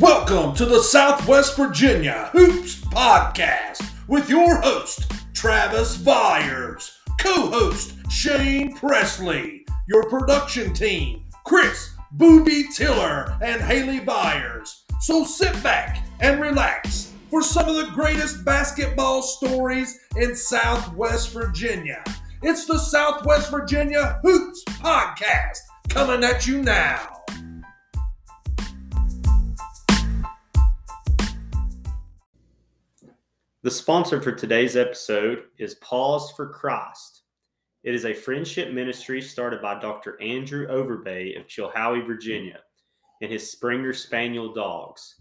Welcome to the Southwest Virginia Hoops Podcast with your host, Travis Byers, co host, Shane Presley, your production team, Chris Booby Tiller and Haley Byers. So sit back and relax for some of the greatest basketball stories in Southwest Virginia. It's the Southwest Virginia Hoops Podcast coming at you now. The sponsor for today's episode is Paws for Christ. It is a friendship ministry started by Dr. Andrew Overbay of Chilhowie, Virginia, and his Springer Spaniel dogs.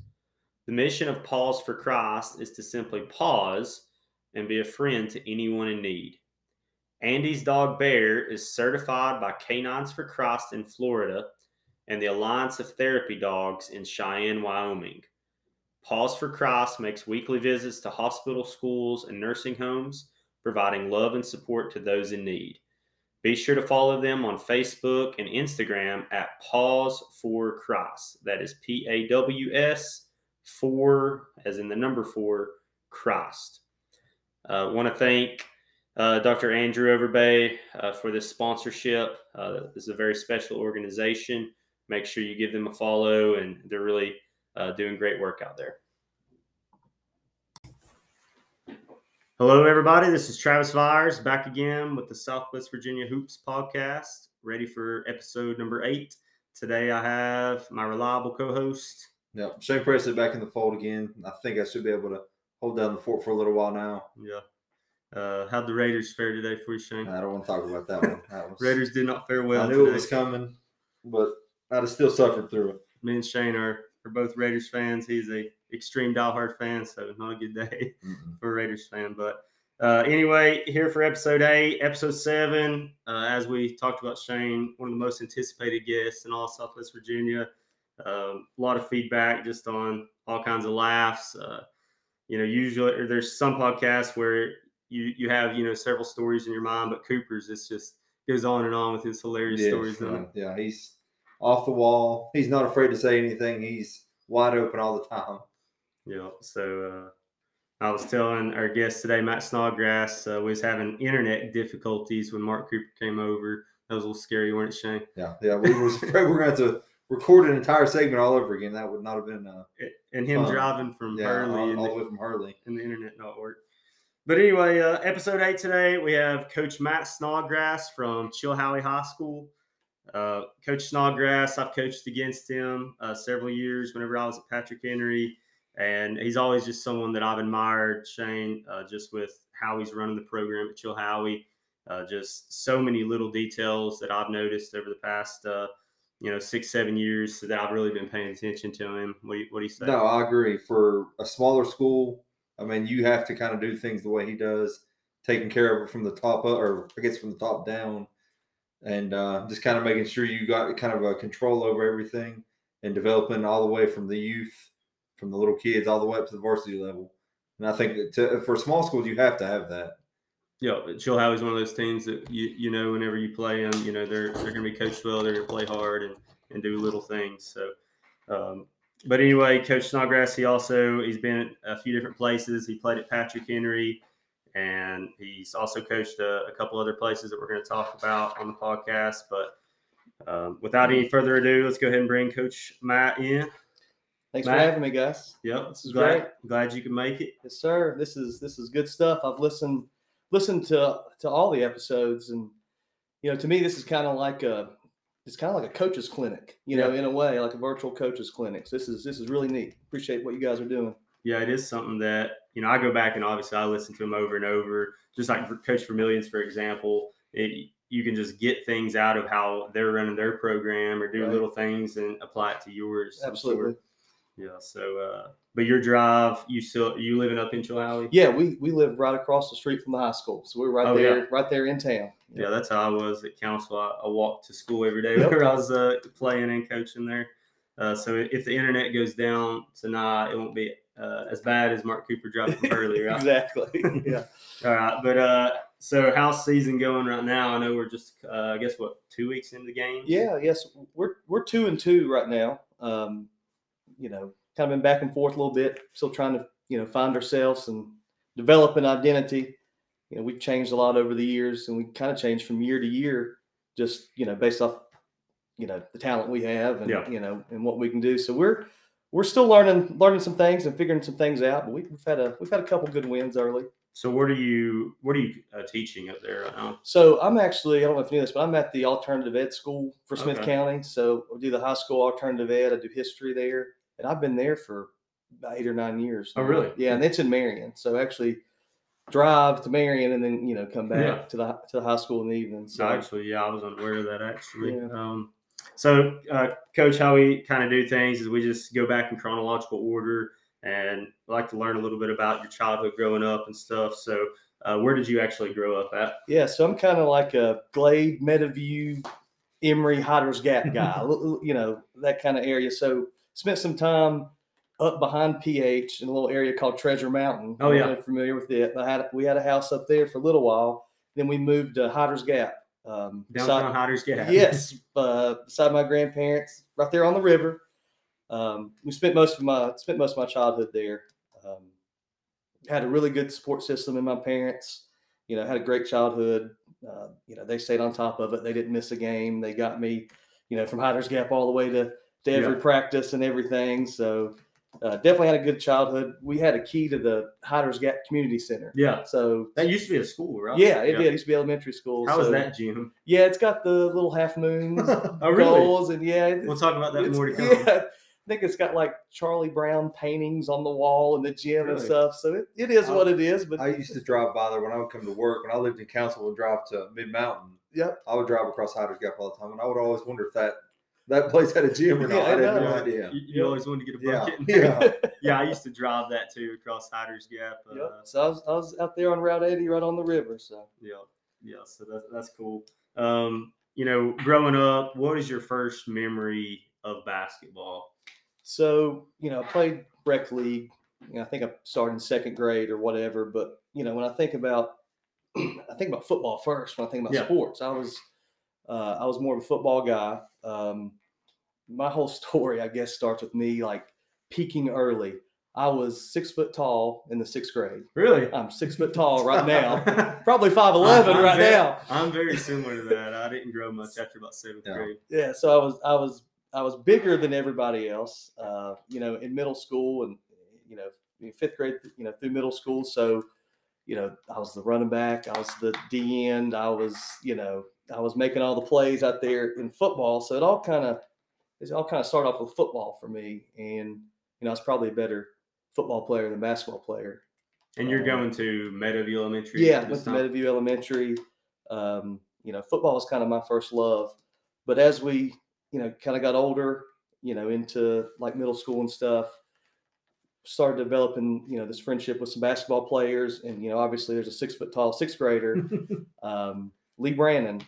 The mission of Paws for Christ is to simply pause and be a friend to anyone in need. Andy's dog Bear is certified by Canines for Christ in Florida and the Alliance of Therapy Dogs in Cheyenne, Wyoming. Paws for Christ makes weekly visits to hospital, schools, and nursing homes, providing love and support to those in need. Be sure to follow them on Facebook and Instagram at Paws for Christ. That is P A W S for, as in the number four, Christ. Uh, Want to thank uh, Dr. Andrew Overbay uh, for this sponsorship. Uh, this is a very special organization. Make sure you give them a follow, and they're really uh, doing great work out there. Hello, everybody. This is Travis Byers back again with the Southwest Virginia Hoops podcast, ready for episode number eight. Today, I have my reliable co host. Yeah, Shane Presley back in the fold again. I think I should be able to hold down the fort for a little while now. Yeah. Uh, how'd the Raiders fare today for you, Shane? I don't want to talk about that one. That was, Raiders did not fare well. I knew today. it was coming, but I'd have still suffered through it. Me and Shane are, are both Raiders fans. He's a extreme diehard fan, so not a good day. Mm-mm. for a Raiders fan. But uh, anyway, here for episode eight, episode seven. Uh, as we talked about Shane, one of the most anticipated guests in all Southwest Virginia. Um, a lot of feedback just on all kinds of laughs. Uh, you know, usually or there's some podcasts where you you have you know several stories in your mind, but Cooper's it's just goes on and on with his hilarious Yeah, stories. yeah, yeah, he's off the wall. He's not afraid to say anything. He's wide open all the time. Yeah. So uh, I was telling our guest today, Matt Snodgrass, uh, was having internet difficulties when Mark Cooper came over. That was a little scary, weren't it, Shane? Yeah, yeah. We was afraid we're going to have to record an entire segment all over again. That would not have been. Uh, And him Fun. driving from yeah, Hurley all, and, all the, the way from Hurley. and the internet not work. But anyway, uh, episode eight today, we have Coach Matt Snodgrass from Chilhowie High School. Uh, Coach Snodgrass, I've coached against him uh, several years whenever I was at Patrick Henry. And he's always just someone that I've admired, Shane, uh, just with how he's running the program at Chilhowie. Uh, just so many little details that I've noticed over the past, uh, you know, six, seven years that I've really been paying attention to him. What do you, what do you say? No, I agree. For a smaller school, I mean, you have to kind of do things the way he does, taking care of it from the top up, or I guess from the top down, and uh, just kind of making sure you got kind of a control over everything and developing all the way from the youth, from the little kids, all the way up to the varsity level. And I think to, for small schools, you have to have that. Yeah, Chilhowie's one of those teams that you you know whenever you play them, you know they're they're going to be coached well. They're going to play hard and and do little things. So, um, but anyway, Coach Snodgrass, he also he's been at a few different places. He played at Patrick Henry, and he's also coached a, a couple other places that we're going to talk about on the podcast. But um, without any further ado, let's go ahead and bring Coach Matt in. Thanks Matt? for having me, guys. Yep, This is glad, great. Glad you can make it. Yes, sir. This is this is good stuff. I've listened listened to to all the episodes, and you know, to me, this is kind of like a it's kind of like a coach's clinic. You know, Yeah. in a way, like a virtual coach's clinic. So this is this is really neat. Appreciate what you guys are doing. Yeah, it is something that you know I go back and obviously I listen to him over and over. Just like Coach Vermillions, for example, it, you can just get things out of how they're running their program or do Right. little things and apply it to yours. Absolutely. Yeah. So, uh, but your drive, you still you living up in Chilhowie? Yeah, we we live right across the street from the high school, so we're right Oh, there, yeah. right there in town. Yeah, that's how I was at council. I, I walked to school every day Yep. where I was uh, playing and coaching there. Uh, so if the internet goes down tonight, it won't be uh, as bad as Mark Cooper dropped from earlier. right? exactly. yeah. All right, but uh, so how's season going right now? I know we're just, uh, I guess, what two weeks into the game. Yeah, yes, we're we're two and two right now. Um, you know, kind of been back and forth a little bit, still trying to you know find ourselves and develop an identity. You know, we've changed a lot over the years, and we kind of changed from year to year, just you know based off you know the talent we have and Yeah. you know and what we can do. So we're we're still learning learning some things and figuring some things out. But we, we've had a we've had a couple good wins early. So what are you what are you uh, teaching up there right now? So I'm actually, I don't know if you knew this, but I'm at the alternative ed school for Smyth Okay. County. So I do the high school alternative ed. I do history there, and I've been there for about eight or nine years. Oh, really? Yeah, and it's in Marion. So actually, drive to Marion and then you know come back Yeah. to the to the high school in the evening. So So actually, yeah, I was unaware of that actually. Yeah. Um, so, uh, Coach, how we kind of do things is we just go back in chronological order, and like to learn a little bit about your childhood growing up and stuff. So, uh, where did you actually grow up at? yeah, so I'm kind of like a Glade, Meadowview, Emory, Hayters Gap guy. you know that kind of area. So spent some time up behind PH in a little area called Treasure Mountain. Oh, yeah. you're familiar with it. I had we had a house up there for a little while. Then we moved to Hayters Gap. Um, Downtown Hayters Gap. yes, uh, beside my grandparents, right there on the river. Um, we spent most of my spent most of my childhood there. Um, had a really good support system in my parents. You know, had a great childhood. Uh, you know, they stayed on top of it. They didn't miss a game. They got me, you know, from Hayters Gap all the way to to every Yeah. practice and everything. So uh, definitely had a good childhood. We had a key to the Hayters Gap Community Center. Yeah. So That used to be a school, right? yeah, it did. It used to be elementary school. How was that, Jim? Yeah, it's got the little half moons, Oh, really? goals, and yeah, We'll talk about that more to come. yeah. I think it's got like Charlie Brown paintings on the wall in the gym and stuff. So it, it is I- what it is. But I used to drive by there when I would come to work. When I lived in Council, would drive to Mid Mountain. Yep. I would drive across Hayters Gap all the time, and I would always wonder if that that place had a gym or not. Yeah, I it had no does. idea. You, you always wanted to get a Yeah, bucket. yeah. yeah, I used to drive that too across Hayters Gap. Uh, yep. So I was, I was out there on Route 80, right on the river. So Yeah, yeah. So that's that's cool. Um, you know, growing up, what is your first memory of basketball? So, you know, I played rec league. You know, I think I started in second grade or whatever. But, you know, when I think about I think about football first when I think about Yeah. sports. I was uh, I was more of a football guy. Um, my whole story, I guess, starts with me like peaking early. I was six foot tall in the sixth grade. Really? I'm six foot tall right now. Probably five eleven I'm right very- now. I'm very similar to that. I didn't grow much after about seventh Yeah. grade. Yeah, so I was I was I was bigger than everybody else. Uh, you know, in middle school and you know in fifth grade, you know through middle school. So, you know, I was the running back. I was the D end. I was you know I was making all the plays out there in football. So it all kind of it all kind of started off with football for me, and you know I was probably a better football player than basketball player. And you're Uh, going to Meadowview Elementary? Yeah, went to? Meadowview Elementary. Um, you know, football was kind of my first love. But as we, you know, kind of got older, you know, into like middle school and stuff, started developing, you know, this friendship with some basketball players. And, you know, obviously there's a six foot tall sixth grader, um, Lee Brannon.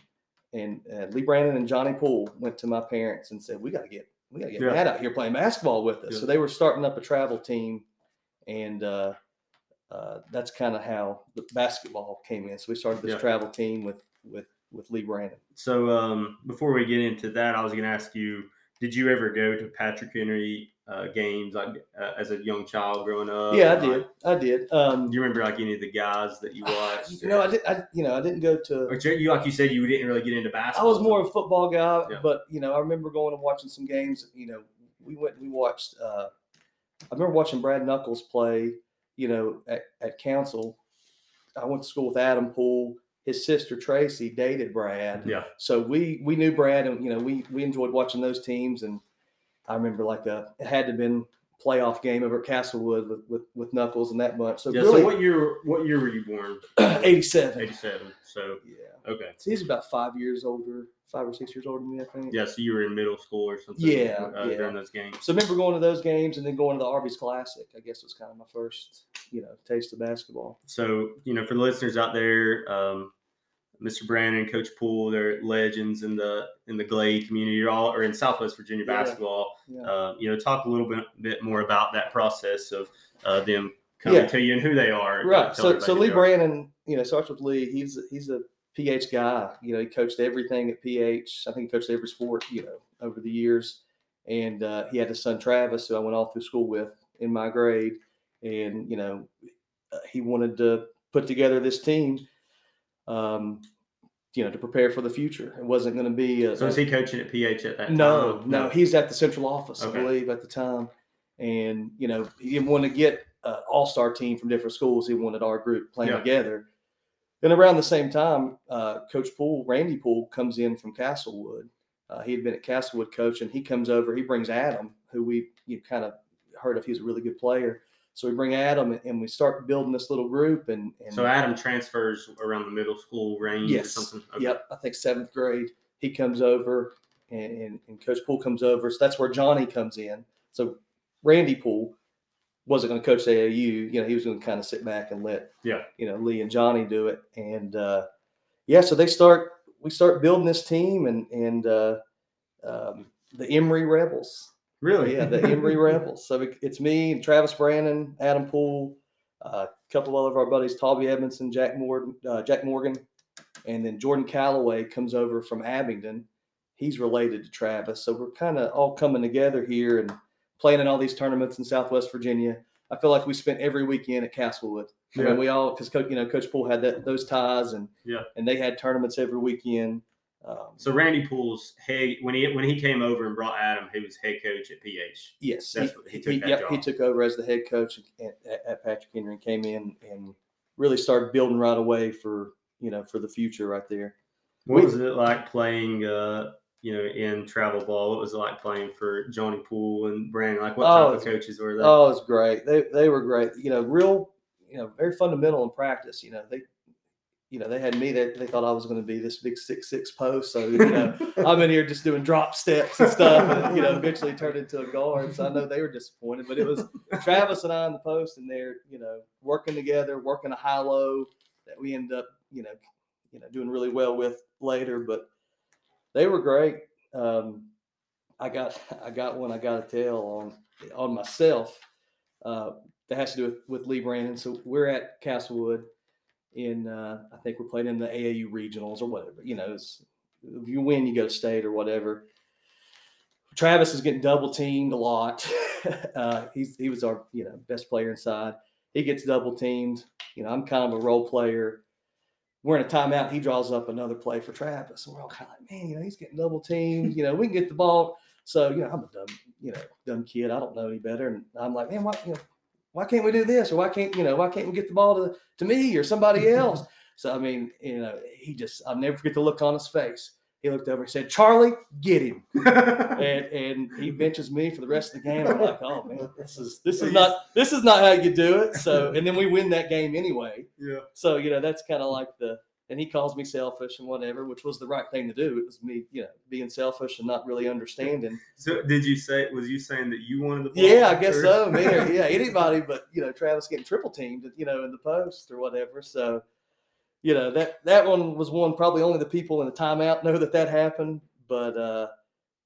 And uh, Lee Brandon and Johnny Poole went to my parents and said, "We got to get, we got to get Yeah. Matt out here playing basketball with us." Yeah. So they were starting up a travel team, and uh, uh, that's kind of how the basketball came in. So we started this Yeah. travel team with with with Lee Brandon. So um, before we get into that, I was going to ask you: Did you ever go to Patrick Henry uh, games like uh, as a young child growing up? yeah, I did. like, I did. Um, do you remember like any of the guys that you watched? you know, I did. I, you know, I didn't go to. Or you, like you said, you didn't really get into basketball. I was more of a football guy, Yeah. but you know, I remember going and watching some games. You know, we went and we watched. Uh, I remember watching Brad Knuckles play. You know, at, at Council. I went to school with Adam Poole. His sister Tracy dated Brad. Yeah. So we we knew Brad, and you know, we we enjoyed watching those teams. And I remember like a it had to have been playoff game over at Castlewood with with, with Knuckles and that bunch. So Yeah. really, So what year? What year were you born? eighty seven. Eighty-seven. So Yeah. okay. So he's about five years older, five or six years older than me, I think. Yeah. So you were in middle school or something. Yeah, uh, yeah. During those games. So I remember going to those games and then going to the Arby's Classic. I guess was kind of my first, you know, taste of basketball. So you know, for the listeners out there, um, Mr. Brandon, Coach Poole, they're legends in the in the Glade community, You're all or in Southwest Virginia Yeah. basketball. Yeah. Uh, you know, talk a little bit bit more about that process of uh, them coming Yeah. to you and who they are. right. So so Lee Brandon, you know, starts with Lee. He's he's a PH guy. You know, he coached everything at PH. I think he coached every sport, you know, over the years. and uh, he had his son Travis, who I went all through school with in my grade, and you know, uh, he wanted to put together this team. Um, you know, to prepare for the future. It wasn't going to be. A, So is he coaching at PH at that time? no, no, he's at the central office, Okay. I believe, at the time. And you know, he didn't want to get an all-star team from different schools. He wanted our group playing Yeah. together. And around the same time, uh, Coach Poole, Randy Poole, comes in from Castlewood. Uh, he had been at Castlewood coach, and he comes over. He brings Adam, who we you kind of heard of. He's a really good player. So we bring Adam, and- we start building this little group. And, and So Adam transfers around the middle school range Yes. or something. Okay. Yep, I think seventh grade. He comes over, and, and, and Coach Poole comes over. So that's where Johnny comes in. So Randy Poole wasn't going to coach the AAU. You know, he was going to kind of sit back and let Yeah. you know Lee and Johnny do it. And uh, yeah, so they start. We start building this team, and and uh, um, the Emory Rebels. Really? Yeah, the Emory Rebels. So it- it's me and Travis Brandon, Adam Poole, uh, a couple of other of our buddies, Toby Edmondson, Jack Morgan, uh, Jack Morgan, and then Jordan Calloway comes over from Abingdon. He's related to Travis, so we're kind of all coming together here and playing in all these tournaments in Southwest Virginia. I feel like we spent every weekend at Castlewood. I Yeah. mean, we all because you know Coach Poole had that those ties and Yeah. and they had tournaments every weekend. Um, So Randy Poole's, hey, when he when he came over and brought Adam, he was head coach at PH. Yes, That's what- he took that yep, he took over as the head coach at, at, at Patrick Henry and came in and really started building right away for you know for the future right there. What We- was it like playing uh you know in travel ball? What was it like playing for Johnny Poole and Brandon? Like what Oh, type of coaches were they? Oh, it was great. They they were great. You know, real you know very fundamental in practice. You know they. You know, they had me. They, they thought I was going to be this big six six post. So you know, I'm in here just doing drop steps and stuff, and you know, eventually turned into a guard. So I know they were disappointed, but it was Travis and I on the post, and they're you know working together, working a high low that we end up you know you know doing really well with later. But they were great. Um, I got I got one I got a tell on on myself. Uh, that has to do with, with Lee Brandon. So we're at Castlewood in uh, I think we're playing in the AAU regionals or whatever. You know, if you win, you go to state or whatever. Travis is getting double teamed a lot. uh, he's he was our you know best player inside. He gets double teamed. You know, I'm kind of a role player. We're in a timeout. He draws up another play for Travis, and we're all kind of like, man, you know, he's getting double teamed. You know, we can get the ball. So you know, I'm a dumb you know dumb kid. I don't know any better, and I'm like, man, why you know, why can't we do this or why can't you know why can't we get the ball to to me or somebody else? So I mean, you know, he just I'll never forget the look on his face. He looked over and said, "Charlie, get him." and and he benches me for the rest of the game. I'm like, oh man, this is this is not this is not how you do it. So and then we win that game anyway. yeah. So you know that's kind of like the and he calls me selfish and whatever, which was the right thing to do. It was me, you know, being selfish and not really understanding. So did you say was you saying that you wanted the ball? Yeah, I guess so. Me or yeah, anybody, but you know, Travis getting triple teamed, you know, in the post or whatever. So, you know, that that one was one probably only the people in the timeout know that that happened. But uh,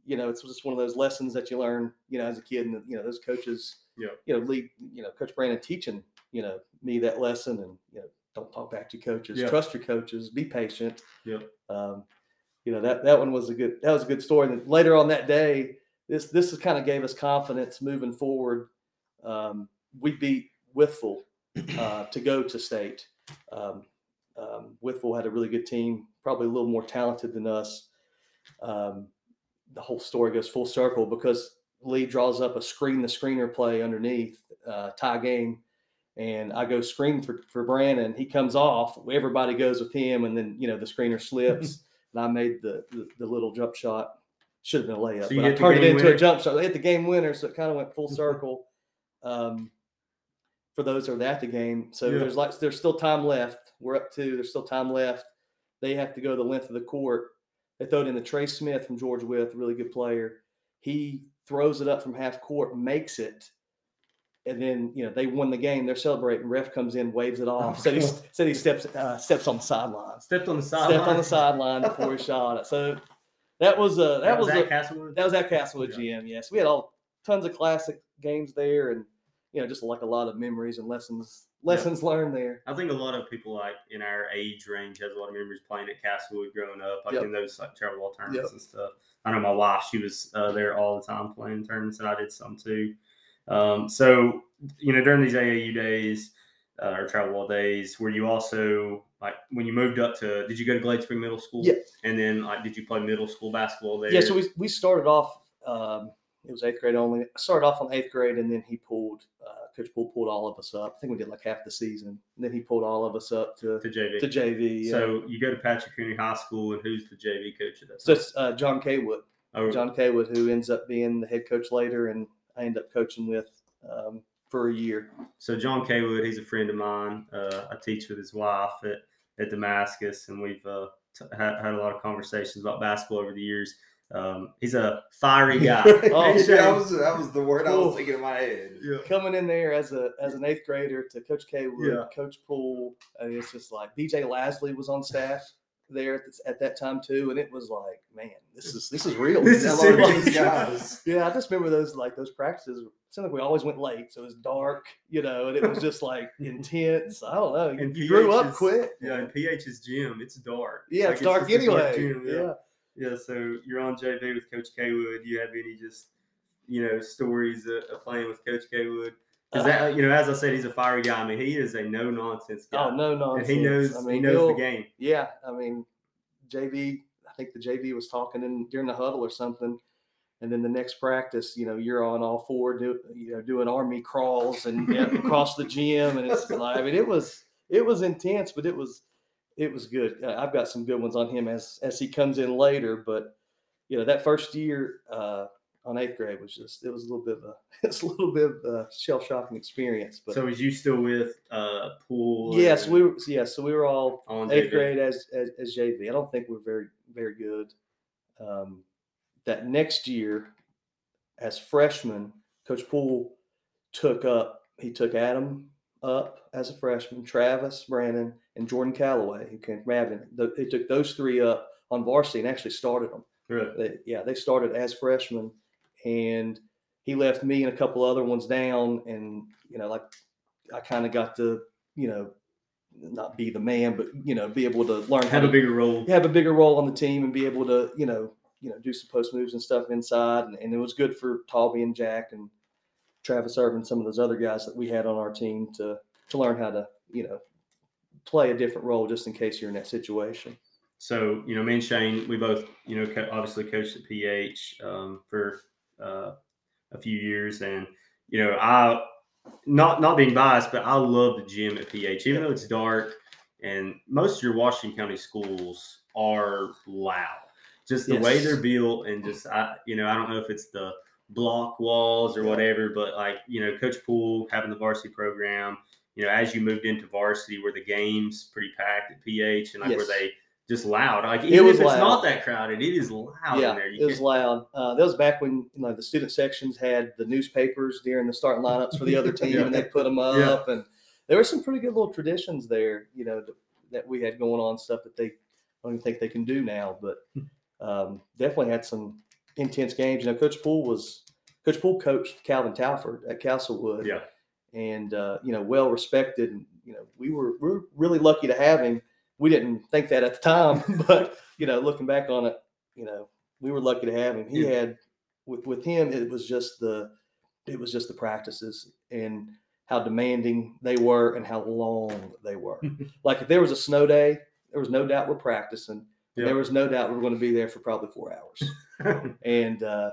you know, it's just one of those lessons that you learn, you know, as a kid, and you know, those coaches, Yeah. you know, lead, you know, Coach Brandon teaching, you know, me that lesson, and you know, don't talk back to your coaches, Yeah. trust your coaches, be patient. Yeah. Um, you know that that one was a good that was a good story. And then later on that day, this this kind of gave us confidence moving forward. Um, we beat Wytheville uh, to go to state. Um, um, Wytheville had a really good team, probably a little more talented than us. Um, the whole story goes full circle because Lee draws up a screen the screener play underneath uh, tie game, and I go screen for for Brandon. He comes off, everybody goes with him, and then you know the screener slips, and I made the, the the little jump shot. Should have been a layup, So you but I turned it into winner? a jump shot. I hit the game winner, so it kind of went full circle. Um, for those who are at the game, so Yeah. there's like there's still time left. We're up to there's still time left. They have to go the length of the court. They throw it in to Trey Smith from George Wythe, really good player. He throws it up from half court, makes it, and then you know they won the game. They're celebrating. Ref comes in, waves it off. Oh, said he God. said he steps uh, steps on the sideline. Stepped on the sideline. Stepped on the sideline before he shot it. So that was a that, was, at a, Castlewood. that was at Castlewood Yeah. GM. Yes, we had all tons of classic games there, and you know just like a lot of memories and lessons lessons learned there. I think a lot of people like in our age range has a lot of memories playing at Castlewood growing up, like Yep. in those like travel ball tournaments Yep. and stuff. I know my wife; she was uh, there all the time playing tournaments, and I did some too. Um, so you know, during these AAU days uh, or travel ball days, were you also like when you moved up to? Did you go to Glade Spring Middle School? Yeah. And then like, did you play middle school basketball there? Yeah, so we, we started off. Um, it was eighth grade only. I started off on eighth grade, and then he pulled. Uh, Coach Poole pulled all of us up. I think we did like half the season. And then he pulled all of us up to to JV. to JV. yeah. So you go to Patrick Cooney High School, and who's the JV coach at that? so it's uh, Jon Caywood. Oh, Jon Caywood, who ends up being the head coach later, and I end up coaching with um, for a year. So Jon Caywood, he's a friend of mine. Uh, I teach with his wife at, at Damascus, and we've uh, t- had, had a lot of conversations about basketball over the years. Um, he's a fiery guy. Oh, yeah, that was that was the word I was thinking in my head. yeah. Coming in there as a as an eighth grader to Coach Caywood, Yeah. Coach Poole, and it's just like BJ Lasley was on staff there at, this, at that time too, and it was like, man, this is this is real. This Yeah, is a lot of serious. guys. Yeah, I just remember those like those practices. It seemed like we always went late, so it was dark, you know, and it was just like intense. I don't know. You, And you grew up quick. Yeah, in PH's gym, it's dark. Yeah, Like, it's dark just a dark anyway. gym, yeah. Yeah, so you're on JV with Coach Caywood. Do you have any just, you know, stories of, of playing with Coach Caywood? Because that, you know, as I said, he's a fiery guy. I mean, he is a no nonsense guy. Oh no, no. and he knows I mean, he knows the game. Yeah, I mean, JV. I think the JV was talking in during the huddle or something, and then the next practice, you know, you're on all four, do, you know, doing army crawls and yeah, across the gym, and it's like, I mean, it was it was intense, but it was it was good. Uh, I've got some good ones on him as as he comes in later, but you know, that first year uh, on eighth grade was just it was a little bit of a it's a little bit of a shell shocking experience, but. So was you still with uh Poole? Yes, we were. Yes, so we were all on eighth JV? grade as, as as JV. I don't think we're very very good. Um, that next year, as freshmen, Coach Poole took up. He took Adam up as a freshman, Travis Brandon, and Jordan Calloway, who came from Abingdon. Th- They took those three up on varsity and actually started them. Really? They, yeah, they started as freshmen, and he left me and a couple other ones down, and you know, like I kind of got to, you know, not be the man, but you know, be able to learn how Have a bigger role. have a bigger role on the team and be able to, you know, you know, do some post moves and stuff inside, and, and it was good for Toby and Jack and Travis Irvin, some of those other guys that we had on our team to to learn how to, you know, play a different role just in case you're in that situation. So you know, me and Shane, we both you know obviously coached at PH um, for uh, a few years, and you know, I not not being biased, but I love the gym at PH, even though it's dark, and most of your Washington County schools are loud. Just the way they're built, and just I, you know, I don't know if it's the block walls or whatever, but like you know, Coach Poole having the varsity program. You know, as you moved into varsity, were the games pretty packed at PH, and like were Yes. they just loud? Like It was if it's loud. not that crowded, it is loud yeah, in there. You it was loud. Uh, that was back when you know the student sections had the newspapers during the starting lineups for the other team, Yeah. and they put them up. Yeah. And there were some pretty good little traditions there, you know, that, that we had going on. Stuff that they I don't even think they can do now, but um, definitely had some intense games. You know, Coach Poole was Coach Poole coached Calvin Talford at Castlewood. Yeah. and uh, you know, well respected. And you know, we were we are really lucky to have him. We didn't think that at the time, but you know, looking back on it, you know, we were lucky to have him. He Yeah. had with with him, it was just the it was just the practices and how demanding they were and how long they were. like if there was a snow day, there was no doubt we're practicing. There was no doubt we were going to be there for probably four hours and uh,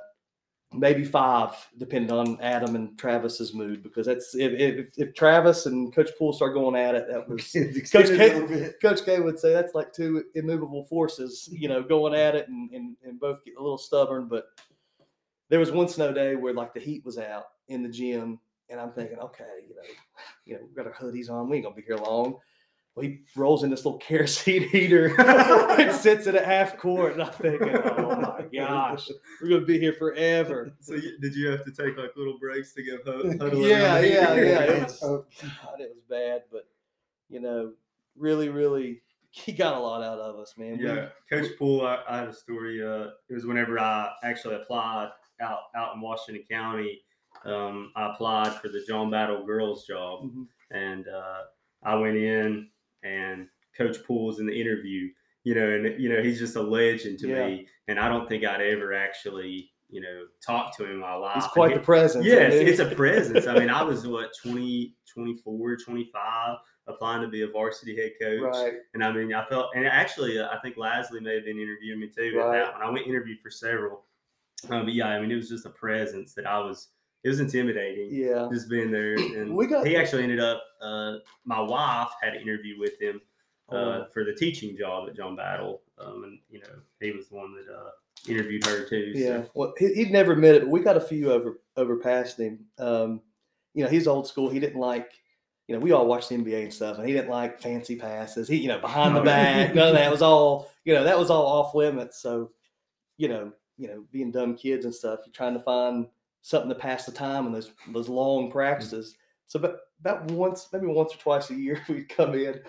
maybe five, depending on Adam and Travis's mood. Because that's if, if, if Travis and Coach Poole start going at it, that was a K-. Coach K would say that's like two immovable forces, you know, going at it and, and, and both get a little stubborn. But there was one snow day where like the heat was out in the gym, and I'm thinking, okay, you know, you know, we've got our hoodies on, we ain't gonna be here long. Well, he rolls in this little kerosene heater and sits it at half court, and I'm thinking, oh my gosh, we're gonna be here forever. so you, did you have to take like little breaks to give hu- huddle Yeah, yeah, yeah. It was, Oh, God, it was bad, but you know, really, really, he got a lot out of us, man. We- Yeah, Coach Poole, I, I have a story. Uh, it was whenever I actually applied out out in Washington County. Um, I applied for the John Battle girls job, Mhm. and uh, I went in and Coach Poole's in the interview, you know, and you know he's just a legend to Yeah. me, and I don't think I'd ever actually, you know, talk to him in my life. He's quite he- the presence. Yes, mean, it's a presence. I mean, I was what 20, 24, 25, applying to be a varsity head coach. right. And I mean, I felt, and actually, uh, I think Lasley may have been interviewing me too at Right. that one. I went interview for several. Um, but yeah, I mean, it was just a presence that I was, it was intimidating Yeah. just being there. And We got- he actually ended up, uh, my wife had an interview with him uh, Oh. for the teaching job at John Battle. Um, and, you know, he was the one that uh, interviewed her too. so- Yeah. Well, he, he'd never admit it, but we got a few over over past him. Um, you know, he's old school. He didn't like, you know, we all watched the NBA and stuff, and he didn't like fancy passes. He, you know, behind the Oh, back, none of that was all, you know, that was all off limits. So, you know, you know, being dumb kids and stuff, you're trying to find something to pass the time in those those long practices. So, but about once, maybe once or twice a year, we'd come in.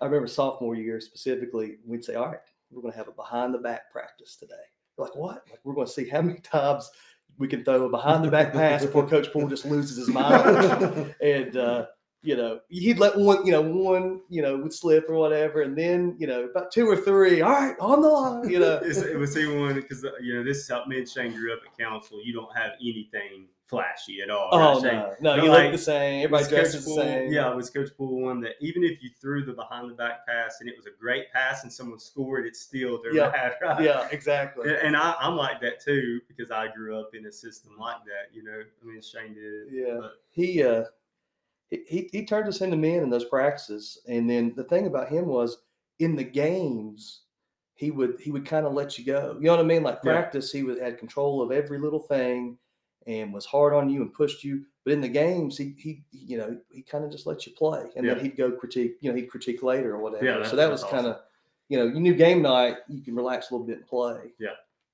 I remember sophomore year specifically, we'd say, "All right, we're going to have a behind the back practice today." They're like, what? Like, we're going to see how many times we can throw a behind the back pass before Coach Poole just loses his mind. and, uh, you know, he'd let one, you know, one, you know, would slip or whatever. And then, you know, about two or three, all right, on the line, you know. It was he one because you know this is how me and Shane grew up at council. You don't have anything flashy at all. Oh, right, no. No, No, you like, look the same. Everybody dresses the same. Yeah, it was Coach Poole one that even if you threw the behind the back pass and it was a great pass and someone scored, it's still their Yeah. bad, right? Yeah, exactly. And, and I, I'm like that too because I grew up in a system like that. You know, I mean Shane did. Yeah. but- he uh he, he turned us into men in those practices and then the thing about him was in the games he would he would kind of let you go you know what i mean like Yeah. practice he would had control of every little thing and was hard on you and pushed you but in the games he he you know he kind of just let you play and then he'd go critique you know he'd critique later or whatever Yeah, that- so that was kind of you know you knew game night you can relax a little bit and play Yeah,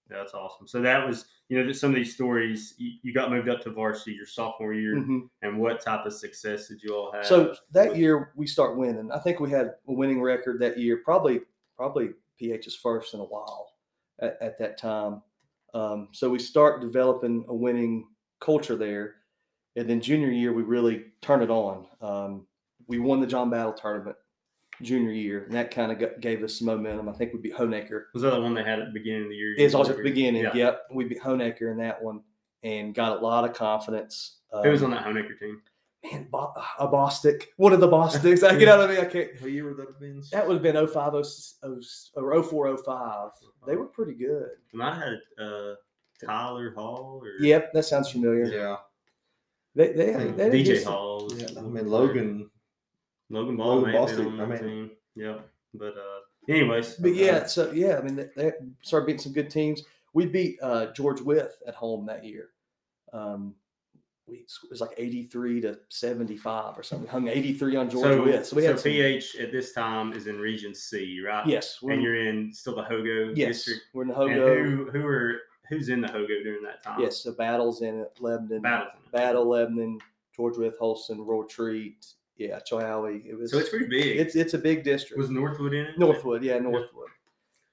That's awesome. So that was, you know, just some of these stories. You, you got moved up to varsity your sophomore year, Mhm. and what type of success did you all have? So that with- year we start winning. I think we had a winning record that year. Probably probably PH's first in a while at, at that time. Um, so we start developing a winning culture there, and then junior year we really turn it on. Um, we won the John Battle tournament junior year, and that kind of gave us some momentum. I think we beat Honaker. was that the one they had at the beginning of the year? It's always at the beginning. Yeah. Yep, we beat Honaker in that one, and got a lot of confidence. Who was Um, on that Honaker team? Man, Bo- a Bostic, one of the Bostics. I get out of me. I can't. What year would that have been? That would have been 05, 06 or 04, 05. They were pretty good. And I might have had uh, Tyler Hall or Yep, that sounds familiar. Yeah. They, they, Uh, they, they did DJ get Hall. Yeah. I mean, Logan. Logan Ball Logan may Bostic, I mean- team. Yeah, but uh, anyways, But uh, yeah, so yeah, I mean, they, they started beating some good teams. We beat uh, George Wythe at home that year. Um, we it was like 83 to 75 or something. We hung 83 on Georgia so, Wythe. So we so had some, PH at this time is in Region C, right? yes, and you're in still the Hogo yes, district. we're in the And Hogo. who who are who's in the Hogo during that time? Yes, so battles in it, Lebanon, battles. in it. Battle, Lebanon, George Wythe, Holston, Rural Retreat, yeah, Chilhowie. It was So it's pretty big. it's it's a big district. was Northwood in it? Northwood, yeah, Northwood.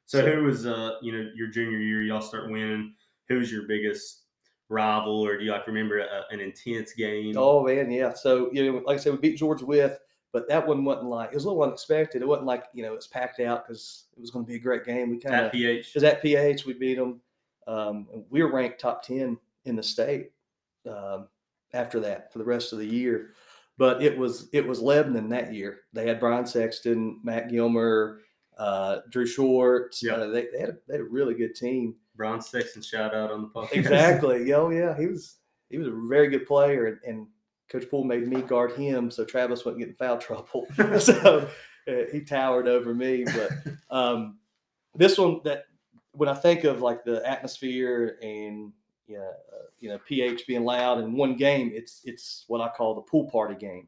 So, So- who was uh you know your junior year? Y'all start winning. Who's your biggest rival, or do you like remember a, an intense game? Oh man, yeah. So you know, like I said, we beat George Wythe, but that one wasn't like it was a little unexpected. It wasn't like you know it's packed out because it was going to be a great game. We kind of PH. because at PH we beat them. Um, and we were ranked top ten in the state um, after that for the rest of the year. But it was it was Lebanon that year. They had Brian Sexton, Matt Gilmer, uh, Drew Short. Yeah. Uh, they, they, had a, they had a really good team. Bron Sexton shout out on the podcast. Exactly. Yo, yeah, he was he was a very good player, and, and Coach Poole made me guard him so Travis wouldn't get in foul trouble. so uh, he towered over me. But um, this one that when I think of like the atmosphere and yeah, uh, you know, PH being loud in one game, it's it's what I call the pool party game.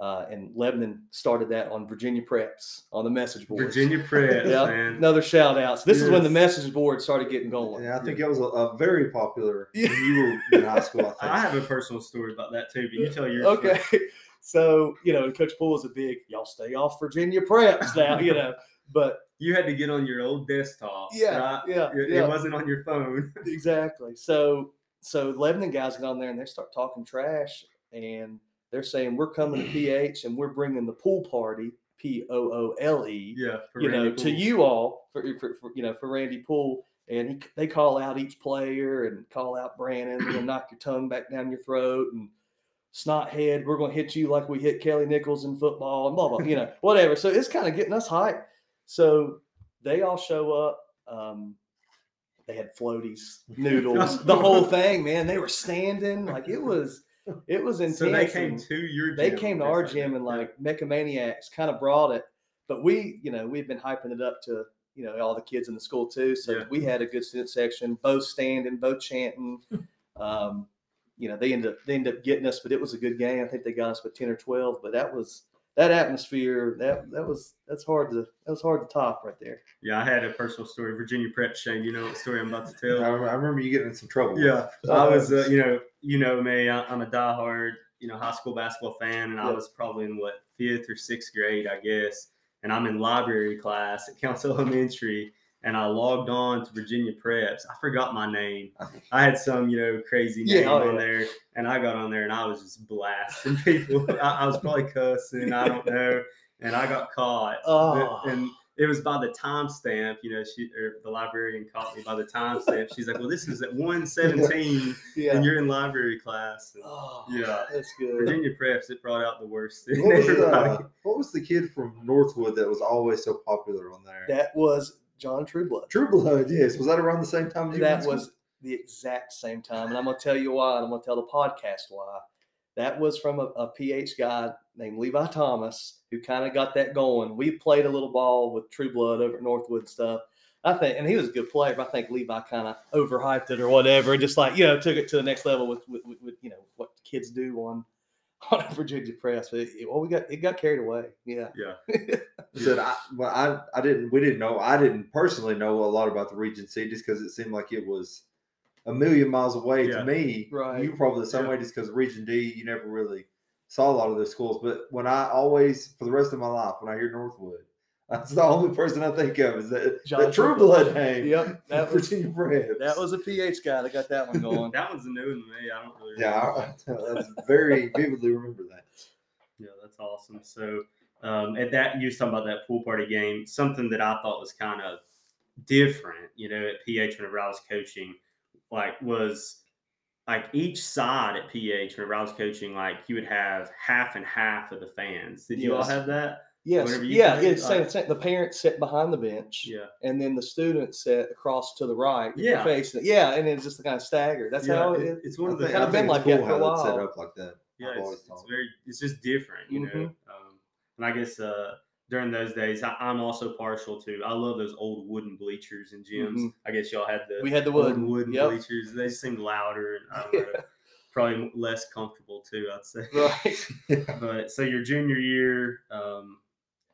Uh, and Lebanon started that on Virginia Preps on the message board. Virginia Preps, Yeah. man. Another shout out. So this is when the message board started getting going. Yeah, I think it was a, a very popular Yeah. when you were in high school. I think. I have a personal story about that too, but you tell yours. Okay. first. So, you know, Coach Poole is a big, y'all stay off Virginia preps now, you know. But You had to get on your old desktop. yeah, right? yeah, It, yeah, it wasn't on your phone. exactly. So, so Lebanon guys get on there and they start talking trash. And they're saying we're coming to PH and we're bringing the pool party, P O O L E, Yeah. you know, Randy to you all for, for, for you know for Randy Poole, and he, they call out each player and call out Brandon, gonna knock your tongue back down your throat and snot head, we're gonna hit you like we hit Kelly Nichols in football and blah blah, you know, whatever. So it's kind of getting us hyped. So they all show up. Um, they had floaties, noodles, the whole thing, man. They were standing like it was, it was intense. So they came to your. they came to our gym and Yeah. like Mechamaniacs kind of brought it, but we, you know, we've been hyping it up to you know all the kids in the school too. So Yeah. we had a good student section, both standing, both chanting. um, you know, they ended up they ended up getting us, but it was a good game. I think they got us with ten or twelve, but that was that atmosphere. That that was that's hard to that was hard to top right there. Yeah, I had a personal story. Virginia Prep, Shane. You know what story I'm about to tell? rem- I remember you getting in some trouble. Yeah, Oh, I was. Uh, you know, you know me. I, I'm a diehard, you know, high school basketball fan, and I was probably in what fifth or sixth grade, I guess. And I'm in library class at Council Elementary, and I logged on to Virginia Preps. I forgot my name. I had some, you know, crazy name oh, on yeah. there, and I got on there, and I was just blasting people. I, I was probably cussing. I don't know, and I got caught. Oh. And it was by the timestamp, you know, she or the librarian caught me by the timestamp. She's like, "Well, this is at 117 Yeah. and you're in library class." And Oh, Yeah. that's good. Virginia Preps, it brought out the worst in What was, uh, what was the kid from Northwood that was always so popular on there? That was John Trueblood. Trueblood, yes. Was that around the same time? as you That was the exact same time. And I'm going to tell you why. And I'm going to tell the podcast why. That was from a, a PH guy named Levi Thomas who kind of got that going. We played a little ball with Trueblood over at Northwood stuff. I think, and he was a good player, but I think Levi kind of overhyped it or whatever, and just like you know, took it to the next level with, with, with, with you know what kids do on on a Virginia Preps. But it, well, we got it got carried away. Yeah, Yeah. said I well I I didn't we didn't know I didn't personally know a lot about the Region C just because it seemed like it was a million miles away Yeah. to me. Right. You probably the same Yeah. way just because Region D you never really saw a lot of those schools. But when I always for the rest of my life when I hear Northwood, that's the only person I think of is that John that True Blood name. Yep, that was Virginia Preps. that was a PH guy that got that one going. That one's a new to me. I don't really yeah. I, that's very vividly remember that. Yeah, that's awesome. So um, at that, you was talking about that pool party game. Something that I thought was kind of different, you know, at PH whenever I was coaching, like was like each side at PH whenever I was coaching, like you would have half and half of the fans. Did you all have that? Yes, Whenever yeah, it's same, like- same. The parents sit behind the bench, Yeah. and then the students sit across to the right. Yeah. facing it. yeah, and it's just kind of staggered. That's yeah, how it- it, it's one of the think- kinda been like it's that for a how it's set up like that. yeah, it's, it's very, it's just different, you know. Mhm. Um, and I guess uh, during those days, I, I'm also partial to. I love those old wooden bleachers in gyms. Mhm. I guess y'all had the we had the old wood. wooden Yep. bleachers. They seemed louder and I don't know, probably less comfortable too. I'd say. Right. But so your junior year, um,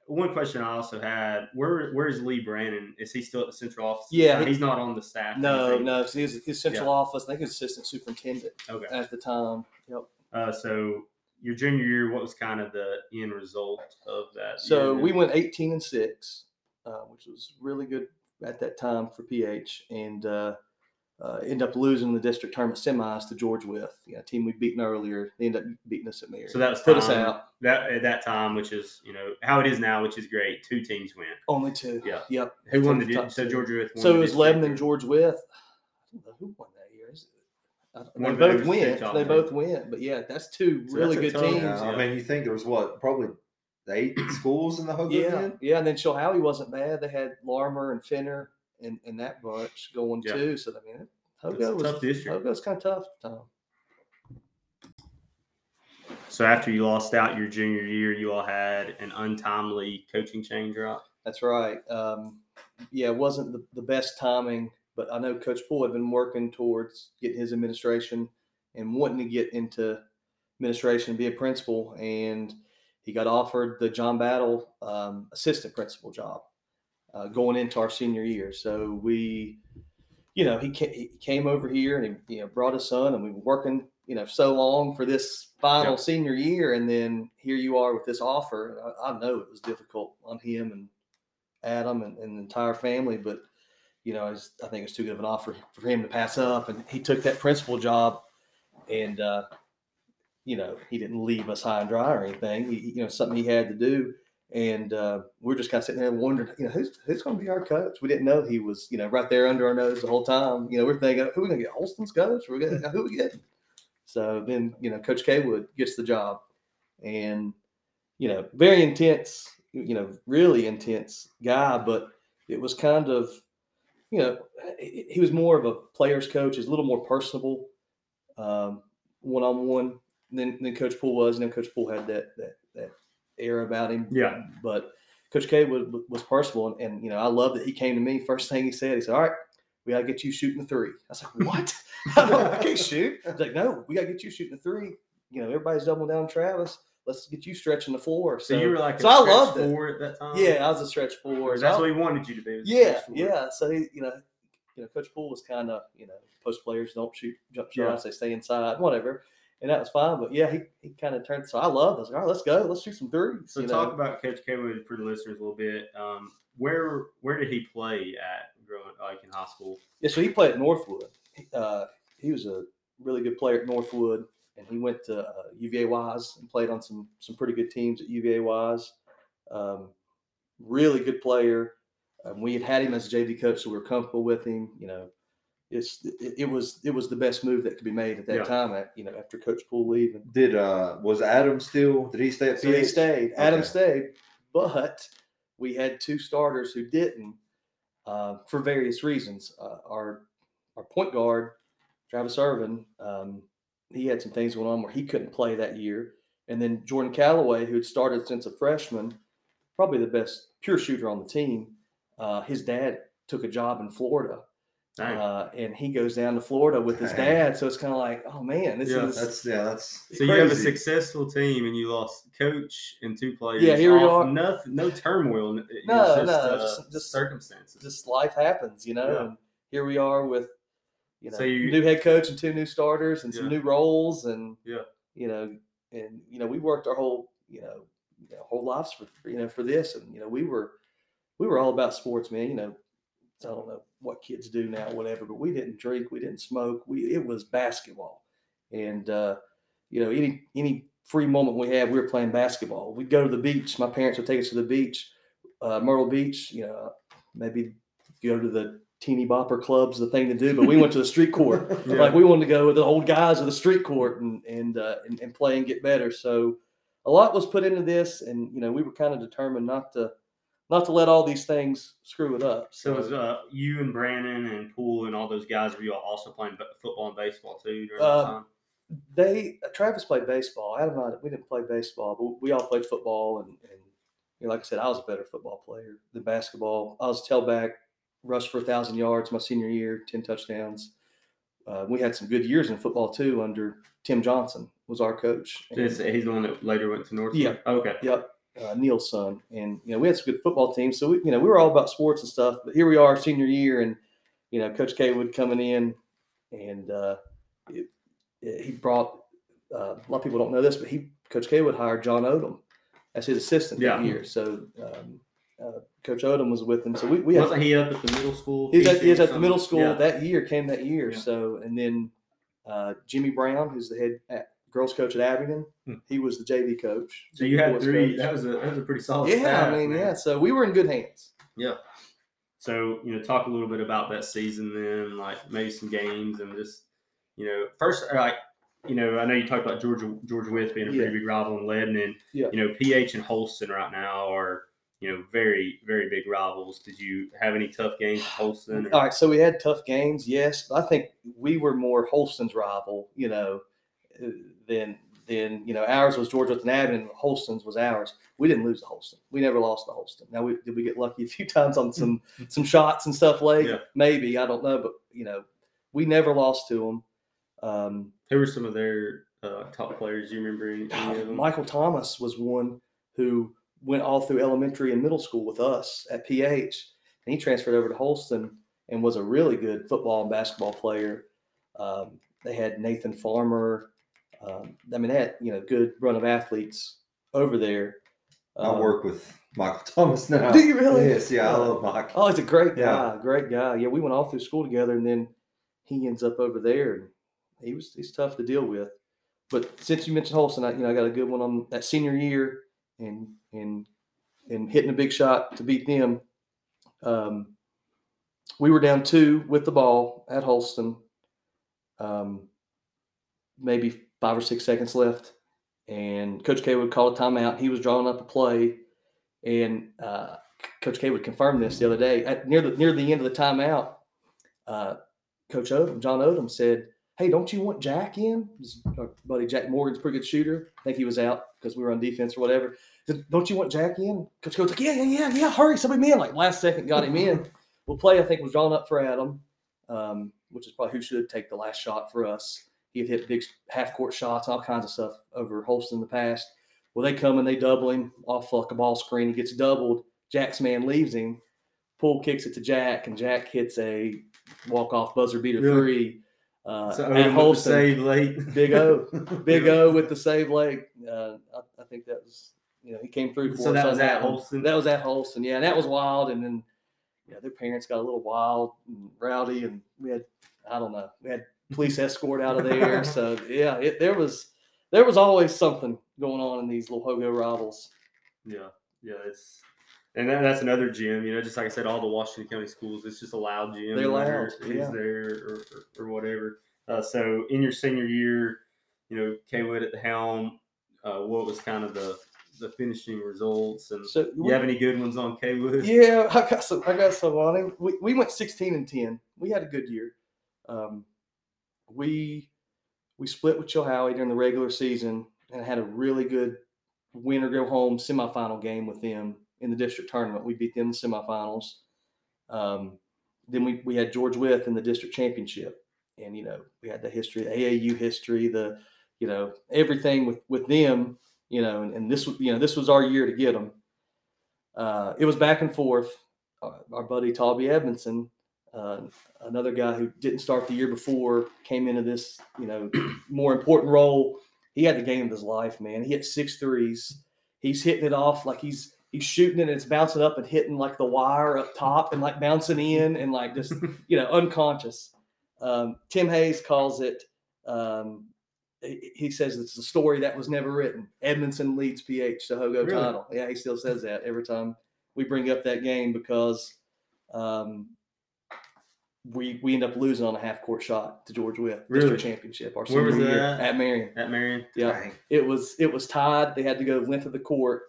one question I also had: Where where's Lee Brannon? Is he still at the central office? Yeah, he- he's not on the staff. No, no. So he was his central Yeah. office. I think he was assistant superintendent Okay. at the time. Yep. Uh, so your junior year, what was kind of the end result of that? So year? we went 18 and six, uh, which was really good at that time for PH, and uh, uh, end up losing the district tournament semis to George Wythe, you know, team we'd beaten earlier. They end up beating us at Mary. So that was put us out. that at that time, which is you know how it is now, which is great. Two teams went. Only two. Yeah. Yep. Who won the Top di- so two. George Wythe? won So it was Lebanon, or- George Wythe. I don't know who won that year. Is it? I One They both those went. They teams. both went. But yeah, that's two So really that's good teams. Yeah, I mean, you think there was what probably eight schools in the Hogan Yeah, then? yeah, and then Chilhowie wasn't bad. They had Larmer and Finner and, and that bunch going Yeah. too. So I mean, Hogo was tough district. Hogo's kind of tough. time. So after you lost out your junior year, you all had an untimely coaching change, right? That's right. Um, yeah, it wasn't the, the best timing, but I know Coach Poole had been working towards getting his administration and wanting to get into administration and be a principal, and he got offered the John Battle um, assistant principal job uh, going into our senior year. So we, you know, he, ca- he came over here and he you know brought his son, and we were working you know so long for this final Yeah. senior year, and then here you are with this offer. I, I know it was difficult on him and Adam and, and the entire family, but you know, it's, I think it's too good of an offer for him to pass up, and he took that principal job, and uh, you know, he didn't leave us high and dry or anything. He, you know, something he had to do. And uh, we're just kind of sitting there wondering, you know, who's who's going to be our coach? We didn't know he was, you know, right there under our nose the whole time. You know, we're thinking, who are we going to get? Holston's coach? We're going to who are we getting? So then, you know, Coach Caywood gets the job, and you know, very intense, you know, really intense guy. But it was kind of, you know, he he was more of a player's coach. He's a little more personable, one on one than than Coach Poole was. And then Coach Poole had that that that air about him. Yeah. But Coach K was, was personable, and, and you know I love that he came to me. First thing he said, he said, "All right, we got to get you shooting the three. I was like, "What? I can't shoot." He's like, "No, we got to get you shooting the three. You know, everybody's doubling down Travis. Let's get you stretching the floor." So, you were like, so I loved it. four at that time. Yeah, I was a stretch four. that's I- what he wanted you to be. yeah, yeah. So he, you know, you know, Coach Poole was kind of, you know, post players don't shoot jump Yeah. shots, they stay inside, whatever, and that was fine. But yeah, he, he kind of turned. So I loved. it. I was like, all right, let's go, let's shoot some threes. So talk know? about Coach Caywood for the listeners a little bit. Um, where where did he play at growing like in high school? Yeah, so he played at Northwood. He- Uh, he was a really good player at Northwood, and he went to uh, UVA Wise and played on some some pretty good teams at UVA Wise. Um, really good player. Um, we had had him as a JV coach, so we were comfortable with him. You know, it's it, it was it was the best move that could be made at that Yeah. time. At you know after Coach Poole leaving, Did uh was Adam still? Did he stay at so he PH? stayed. Adam stayed, but we had two starters who didn't uh, for various reasons. Uh, our our point guard, Travis Irvin, um, he had some things going on where he couldn't play that year, and then Jordan Calloway, who had started since a freshman, probably the best pure shooter on the team. Uh, his dad took a job in Florida, Dang. Uh, and he goes down to Florida with his Dang. dad. So it's kind of like, oh man, this Yeah, is That's yeah, that's so you have a successful team and you lost coach and two players. Yeah, here we are. Nothing, no turmoil. No, was just, no, uh, just- just- circumstances. just life happens, you know. Yeah. And here we are with, you know, So you- new head coach and two new starters and some new roles, and Yeah. you know, and you know, we worked our whole, you know, you know, whole lives for you know for this, and you know, we were we were all about sports, man. You know, I don't know what kids do now, whatever, but we didn't drink, we didn't smoke, we it was basketball, and uh, you know, any any free moment we had, we were playing basketball. We'd go to the beach. My parents would take us to the beach, uh, Myrtle Beach. You know, maybe go to the teeny bopper clubs, the thing to do. But we went to the street court. Yeah. Like we wanted to go with the old guys of the street court and and, uh, and and play and get better. So a lot was put into this, and you know, we were kind of determined not to not to let all these things screw it up. So it was uh, you and Brandon and Poole and all those guys. Were you all also playing football and baseball too during Uh, that time? they Travis played baseball. Adam and I we didn't play baseball, but we all played football. And, and you know, like I said, I was a better football player than basketball. I was tailback, rushed for a thousand yards my senior year, ten touchdowns. Uh, we had some good years in football too. Under Tim Johnson was our coach. And- He's he's the one that later went to North. Yeah. Okay. Yep, uh, Neil's son, and you know we had some good football teams. So we, you know, we were all about sports and stuff. But here we are, senior year, and you know, Coach Caywood coming in, and uh, it, it- he brought. Uh, a lot of people don't know this, but he Coach Caywood hired John Odom as his assistant Yeah. that year. So um, uh, Coach Odom was with him. So we, we Wasn't he up at the middle school? He's at, he was at the middle school? Yeah. that year, came that year. Yeah. So, and then uh, Jimmy Brown, who's the head at, girls coach at Abingdon. Hmm. he was the JV coach. So you had three. coach. That was a that was a pretty solid. yeah, staff, I mean, man. yeah. So we were in good hands. Yeah. So you know, talk a little bit about that season then, like maybe some games and just you know, first like you know, I know you talked about Georgia George Wythe being a Yeah. pretty big rival in Lebanon. Yeah. You know, PH and Holston right now are you know very very big rivals. Did you have any tough games with Holston? or- All right, so we had tough games, yes. But I think we were more Holston's rival, you know, uh, than than you know ours was Georgia and Abingdon. Holston's was ours. We didn't lose the Holston. We never lost the Holston. Now, we, did we get lucky a few times on some some shots and stuff late? Yeah. Maybe I don't know, but you know, we never lost to them. Um, Who were some of their uh, top players? You remember any, any of them? Michael Thomas was one who went all through elementary and middle school with us at PH, and he transferred over to Holston and was a really good football and basketball player. Um, they had Nathan Farmer. Um, I mean, they had you know good run of athletes over there. I Um, work with Michael Thomas now. Do you really? Yes, yeah, I Uh, love Mike. Oh, he's a great Yeah. guy, great guy. Yeah, we went all through school together, and then he ends up over there, and he was he's tough to deal with. but since you mentioned Holston, I, you know, I got a good one on that senior year and and and hitting a big shot to beat them. Um, we were down two with the ball at Holston. Um, maybe five or six seconds left, and Coach K would call a timeout. He was drawing up a play, and uh, Coach K would confirm this the other day. At, near the near the end of the timeout, uh, Coach Odom, John Odom said, "Hey, don't you want Jack in?" Our buddy Jack Morgan's pretty good shooter. I think he was out because we were on defense or whatever. Said, don't you want Jack in? Coach Coach like, yeah, yeah, yeah, yeah. Hurry, somebody in. Like last second, got him in. well, play I think was drawn up for Adam, um, which is probably who should take the last shot for us. He had hit big half court shots, all kinds of stuff over Holston in the past. Well, they come and they double him off like a ball screen. He gets doubled. Jack's man leaves him. Poole kicks it to Jack, and Jack hits a walk off buzzer beater Really? three. Uh, So at Odom with the Holston. save late. Big O. Big O with the save leg. Uh, I, I think that was, you know, he came through for So us that was at. Holston? That was at Holston. Yeah, and that was wild. And then, you know, their parents got a little wild and rowdy, and we had, I don't know, we had police escort out of there. so yeah, it, there was, there was always something going on in these little Hogo rivals. Yeah, yeah, it's and that, that's another gym. You know, just like I said, all the Washington County schools, it's just a loud gym. They're loud, yeah. there or, or, or whatever. Uh, so in your senior year, you know, K Wood at the helm. Uh, what was kind of the the finishing results, and So you have any good ones on K Wood? Yeah, I got some. I got some on him. We, we went sixteen and ten. We had a good year. Um, we we split with Chilhowie during the regular season and had a really good win or go home semifinal game with them in the district tournament. We beat them in the semifinals. Um, then we, we had George Wythe in the district championship, and you know we had the history, the AAU history, the you know everything with with them. You know, and, and this was you know this was our year to get them uh, it was back and forth. Our, our buddy Toby Edmondson, uh, another guy who didn't start the year before, came into this, you know, more important role. He had the game of his life, man. He hit six threes. He's hitting it off like he's he's shooting it and it's bouncing up and hitting like the wire up top and like bouncing in and like just you know unconscious. Um, Tim Hayes calls it. Um, he he says it's a story that was never written. Edmondson leads PH to Hogo Really? title. Yeah, he still says that every time we bring up that game because um, we we end up losing on a half court shot to George Wythe Really? district championship our Where was senior year that? at Marion. At Marion. Yeah, Dang. it was it was tied. They had to go length of the court.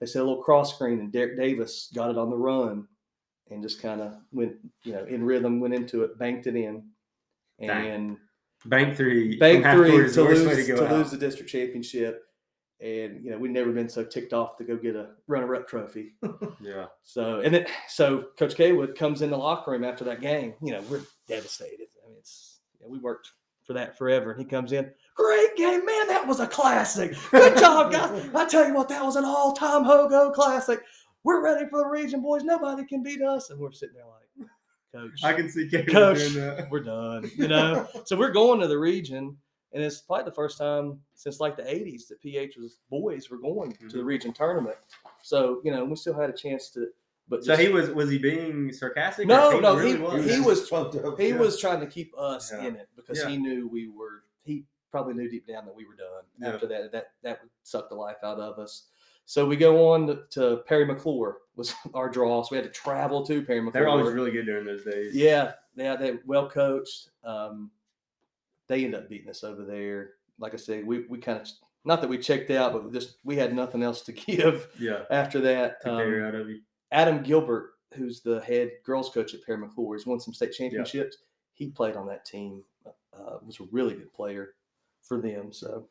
They said a little cross screen, and Derek Davis got it on the run, and just kind of went, you know, in rhythm, went into it, banked it in, Dang. and Bank three. bank three to lose to to, lose the district championship. And you know, we've never been so ticked off to go get a runner-up trophy. Yeah. So and then so Coach Caywood comes in the locker room after that game. You know, we're devastated. I mean, it's you know, we worked for that forever, and he comes in. Great game, man. That was a classic. Good job, guys. I tell you what, that was an all-time Hogo classic. We're ready for the region, boys. Nobody can beat us. And we're sitting there like, Coach, I can see K Wood Coach, doing that. we're done. You know, so we're going to the region, and it's probably the first time since like the '80s that PH was boys were going to Mm-hmm. the region tournament. So you know, we still had a chance to. But So just- he was was he being sarcastic? No, he no, really he- was? he was- up. he yeah. was trying to keep us Yeah. in it because Yeah. he knew we were. He probably knew deep down that we were done. Yeah. After that, that that would suck the life out of us. So we go on to, to Parry McCluer was our draw. So we had to travel to Parry McCluer. They were always really good during those days. Yeah, yeah, they well coached. Um, they end up beating us over there. Like I said, we we kind of not that we checked out, but just we had nothing else to give Yeah. after that. Um, out of you. Adam Gilbert, who's the head girls coach at Parry McCluer, has won some state championships. He played on that team. Uh, was a really good player for them. So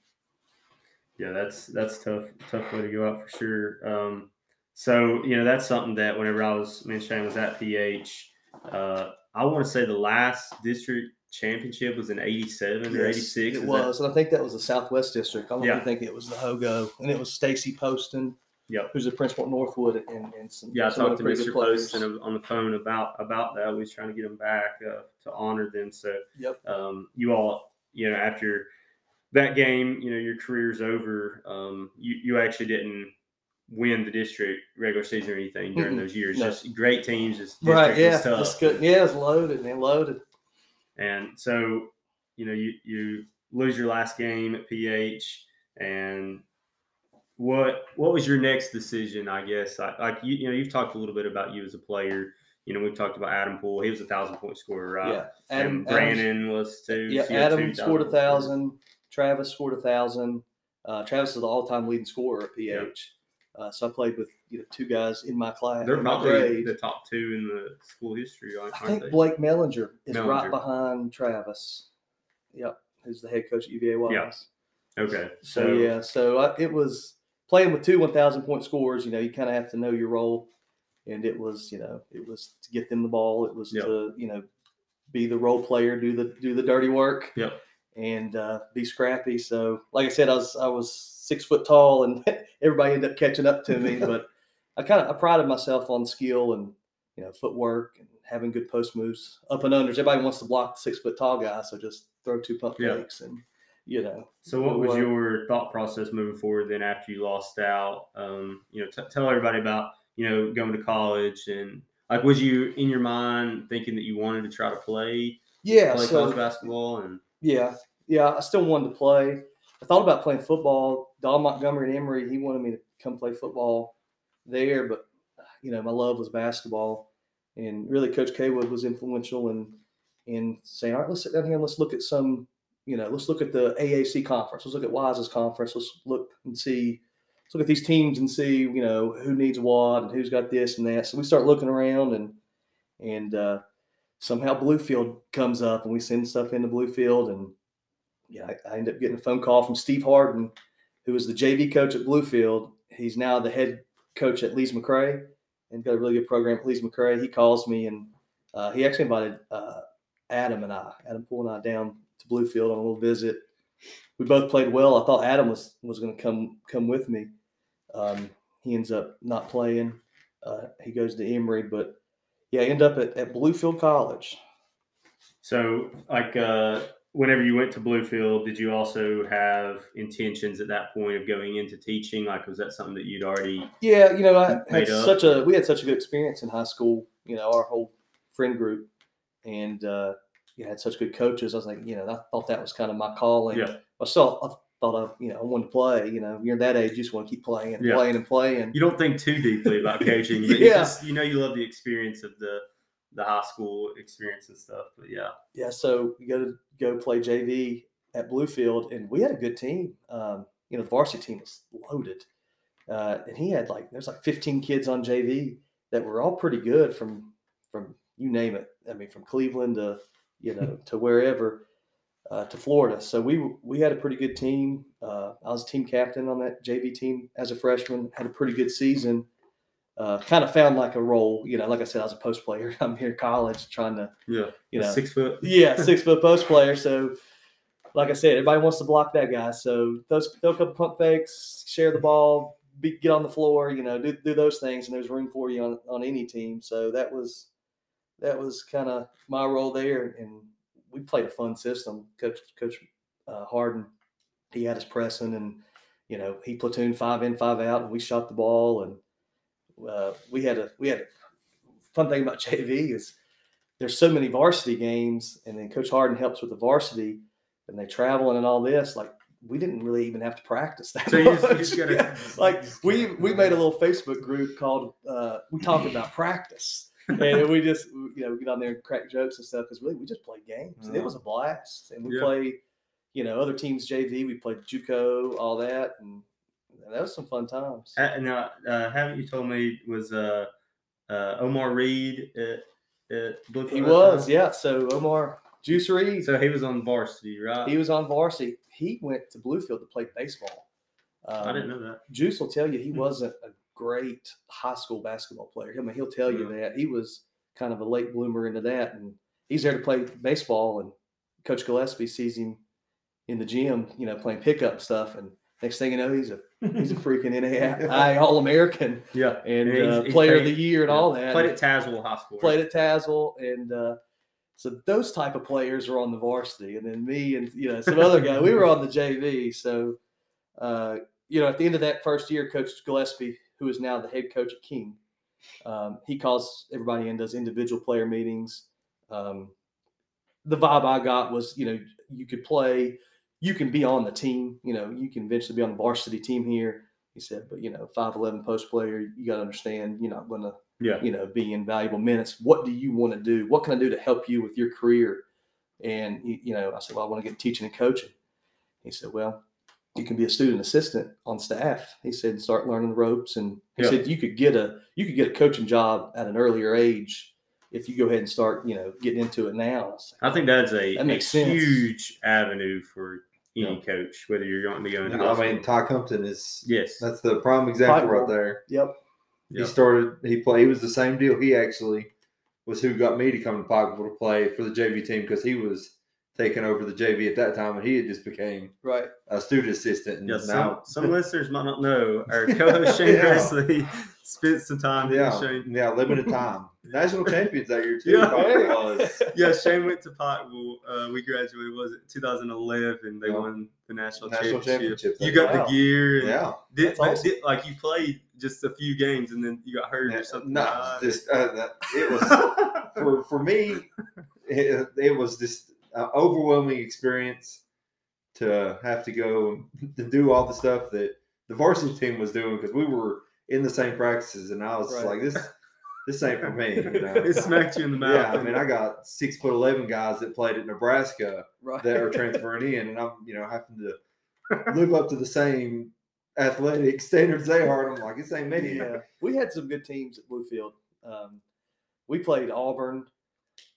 Yeah, that's that's tough tough way to go out for sure. Um, so you know that's something that whenever I was mentioning was at PH, uh, I want to say the last district championship was in '87 or Yes, '86. It is that- was, and I think that was the Southwest District. I don't Yeah. think it was the Hogo, and it was Stacy Poston, Yep. who's the principal at Northwood, and, and some Yeah, I some talked to Mr. Poston on the phone about about that. We was trying to get them back uh, to honor them. So, Yep. um, you all, you know, after that game, you know, your career's over. Um, you you actually didn't win the district regular season or anything during Mm-mm, those years. no. Just great teams. Just Right, yeah, was tough. it's good. Yeah, it's loaded, man, loaded. And so, you know, you you lose your last game at PH, and what what was your next decision? I guess like, like you, you know you've talked a little bit about you as a player. You know we've talked about Adam Poole. He was a thousand point scorer, right? yeah, and Adam's- Brandon was too. Yeah, Adam scored a thousand. Travis scored a thousand. Uh, Travis is the all-time leading scorer at PH. Yeah. Uh, so I played with you know two guys in my class, They're probably the top two in the school history, I think they? Blake Mellinger is right behind Travis. Yep, who's the head coach at UVA Wise. Yeah. Okay, So, yeah, so I, it was playing with two 1,000 point scores. You know, you kind of have to know your role, and it was you know it was to get them the ball. It was Yep. to you know be the role player, do the do the dirty work. Yep. And uh, be scrappy. So, like I said, I was I was six foot tall, and everybody ended up catching up to me. but I kind of I prided myself on skill and you know footwork and having good post moves, up and unders. Everybody wants to block the six foot tall guy, so just throw two pump Yeah. fakes and you know So, what was your thought process moving forward then after you lost out? Um, you know, t- tell everybody about you know going to college and like was you in your mind thinking that you wanted to try to play yeah. play so college basketball and Yeah, yeah. I still wanted to play. I thought about playing football. Don Montgomery and Emory, he wanted me to come play football there, but you know, my love was basketball, and really, Coach Caywood was influential in in saying, "All right, let's sit down here and let's look at some, you know, let's look at the AAC conference. Let's look at Wise's conference. Let's look and see." Let's look at these teams and see, you know, who needs what and who's got this and that. So we start looking around and and uh, somehow Bluefield comes up and we send stuff into Bluefield and yeah, I, I ended up getting a phone call from Steve Harden, who was the JV coach at Bluefield. He's now the head coach at Lees McRae and got a really good program at Lees McRae. He calls me and uh, he actually invited uh, Adam and I, Adam Poole and I, down to Bluefield on a little visit. We both played well. I thought Adam was was going to come come with me. Um, he ends up not playing. Uh, he goes to Emory, but yeah, end up at, at Bluefield College. so like uh, whenever you went to Bluefield, did you also have intentions at that point of going into teaching? Like, was that something that you'd already? Yeah, you know, I had such a we had such a good experience in high school. You know, our whole friend group, and uh, you know, had such good coaches. I was like, you know, I thought that was kind of my calling. Yeah. I still I thought I, you know, I wanted to play. You know, you're that age, you just want to keep playing and Yeah. playing and playing. You don't think too deeply about coaching, you Yeah. just you know you love the experience of the the high school experience and stuff. But yeah, yeah, so you go to go play JV at Bluefield, and we had a good team. Um, you know, the varsity team was loaded, uh, and he had like there's like 15 kids on JV that were all pretty good from from you name it. I mean, from Cleveland to you know to wherever uh, to Florida. So we we had a pretty good team. Uh, I was team captain on that JV team as a freshman. Had a pretty good season. Uh, kind of found like a role. You know, like I said, I was a post player. I'm here in college trying to yeah, you know six foot. yeah, six foot post player. So, like I said, everybody wants to block that guy. So those throw a couple pump fakes, share the ball, be, get on the floor. You know, do, do those things, and there's room for you on on any team. So that was that was kind of my role there, and we played a fun system. Coach Coach uh, Harden, he had us pressing, and you know he platooned five in, five out, and we shot the ball, and uh, we had a we had a fun thing about JV is there's so many varsity games, and then Coach Harden helps with the varsity, and they travel and all this. Like we didn't really even have to practice that So you just- you just gotta- Yeah. like we we made a little Facebook group called uh, "We Talk About Practice," and we just you know we get on there and crack jokes and stuff because really we just played games, and it was a blast. And we Yeah. played, you know, other teams JV. We played JUCO, all that, and that was some fun times. Uh, now, uh, haven't you told me was uh, uh, Omar Reed at, at Bluefield? He was, time? yeah. So Omar Juice Reed, So he was on varsity, right? he was on varsity. He went to Bluefield to play baseball. Um, I didn't know that. Juice will tell you he Hmm. wasn't a great high school basketball player. I mean, he'll tell you that he was kind of a late bloomer into that, and he's there to play baseball. And Coach Gillespie sees him in the gym, you know, playing pickup stuff, and next thing you know, he's a he's a freaking NAIA All American yeah, and Yeah, he's- uh, he's Player of the Year and yeah. all that. Played at Tazewell High School. played at Tazewell, and uh, so those type of players are on the varsity, and then me and you know some other guy, we were on the JV. So, uh, you know, at the end of that first year, Coach Gillespie, who is now the head coach at King, um, he calls everybody in, does individual player meetings. Um, the vibe I got was, you know, you could play you can be on the team. You know, you can eventually be on the varsity team here. He said, but you know, five eleven post player, you got to understand, you're not going to, Yeah. you know, be in valuable minutes. What do you want to do? What can I do to help you with your career? And you you know, I said, well, I want to get teaching and coaching. He said, well, you can be a student assistant on staff. He said, start learning the ropes, and he Yeah. said you could get a you could get a coaching job at an earlier age if you go ahead and start, you know, getting into it now. I I think that's a, That makes a sense. huge avenue for any Yeah. coach, whether you're going to go into I mean, school. Ty Compton is yes. that's the prime example right there. Yep. He Yep. started. He played. He was the same deal. He actually was who got me to come to Pikeville to play for the JV team because he was taking over the JV at that time, and he had just became Right. a student assistant. And Yeah, some, now, some listeners might not know. Our co-host Shane Yeah. Presley spent some time. yeah, Shane? yeah, limited time. National champions that year too. Yeah. Yeah, Shane went to Pikeville. Uh, we graduated. Was it 2011? They Yeah. won the national, National championship. championship. You got Wow. the gear. And Yeah. Did, awesome. did- like you played just a few games and then you got hurt or something. No, like this uh, that, it was for for me. It, it was this uh, overwhelming experience to have to go to do all the stuff that the varsity team was doing because we were in the same practices, and I was Right. like, this this ain't for me. You know? it smacked you in the mouth. Yeah, I mean, I got six foot eleven guys that played at Nebraska Right. that are transferring in, and I'm you know having to live up to the same athletic standards they are. And I'm like, this ain't me. yeah, we had some good teams at Bluefield. Um, we played Auburn.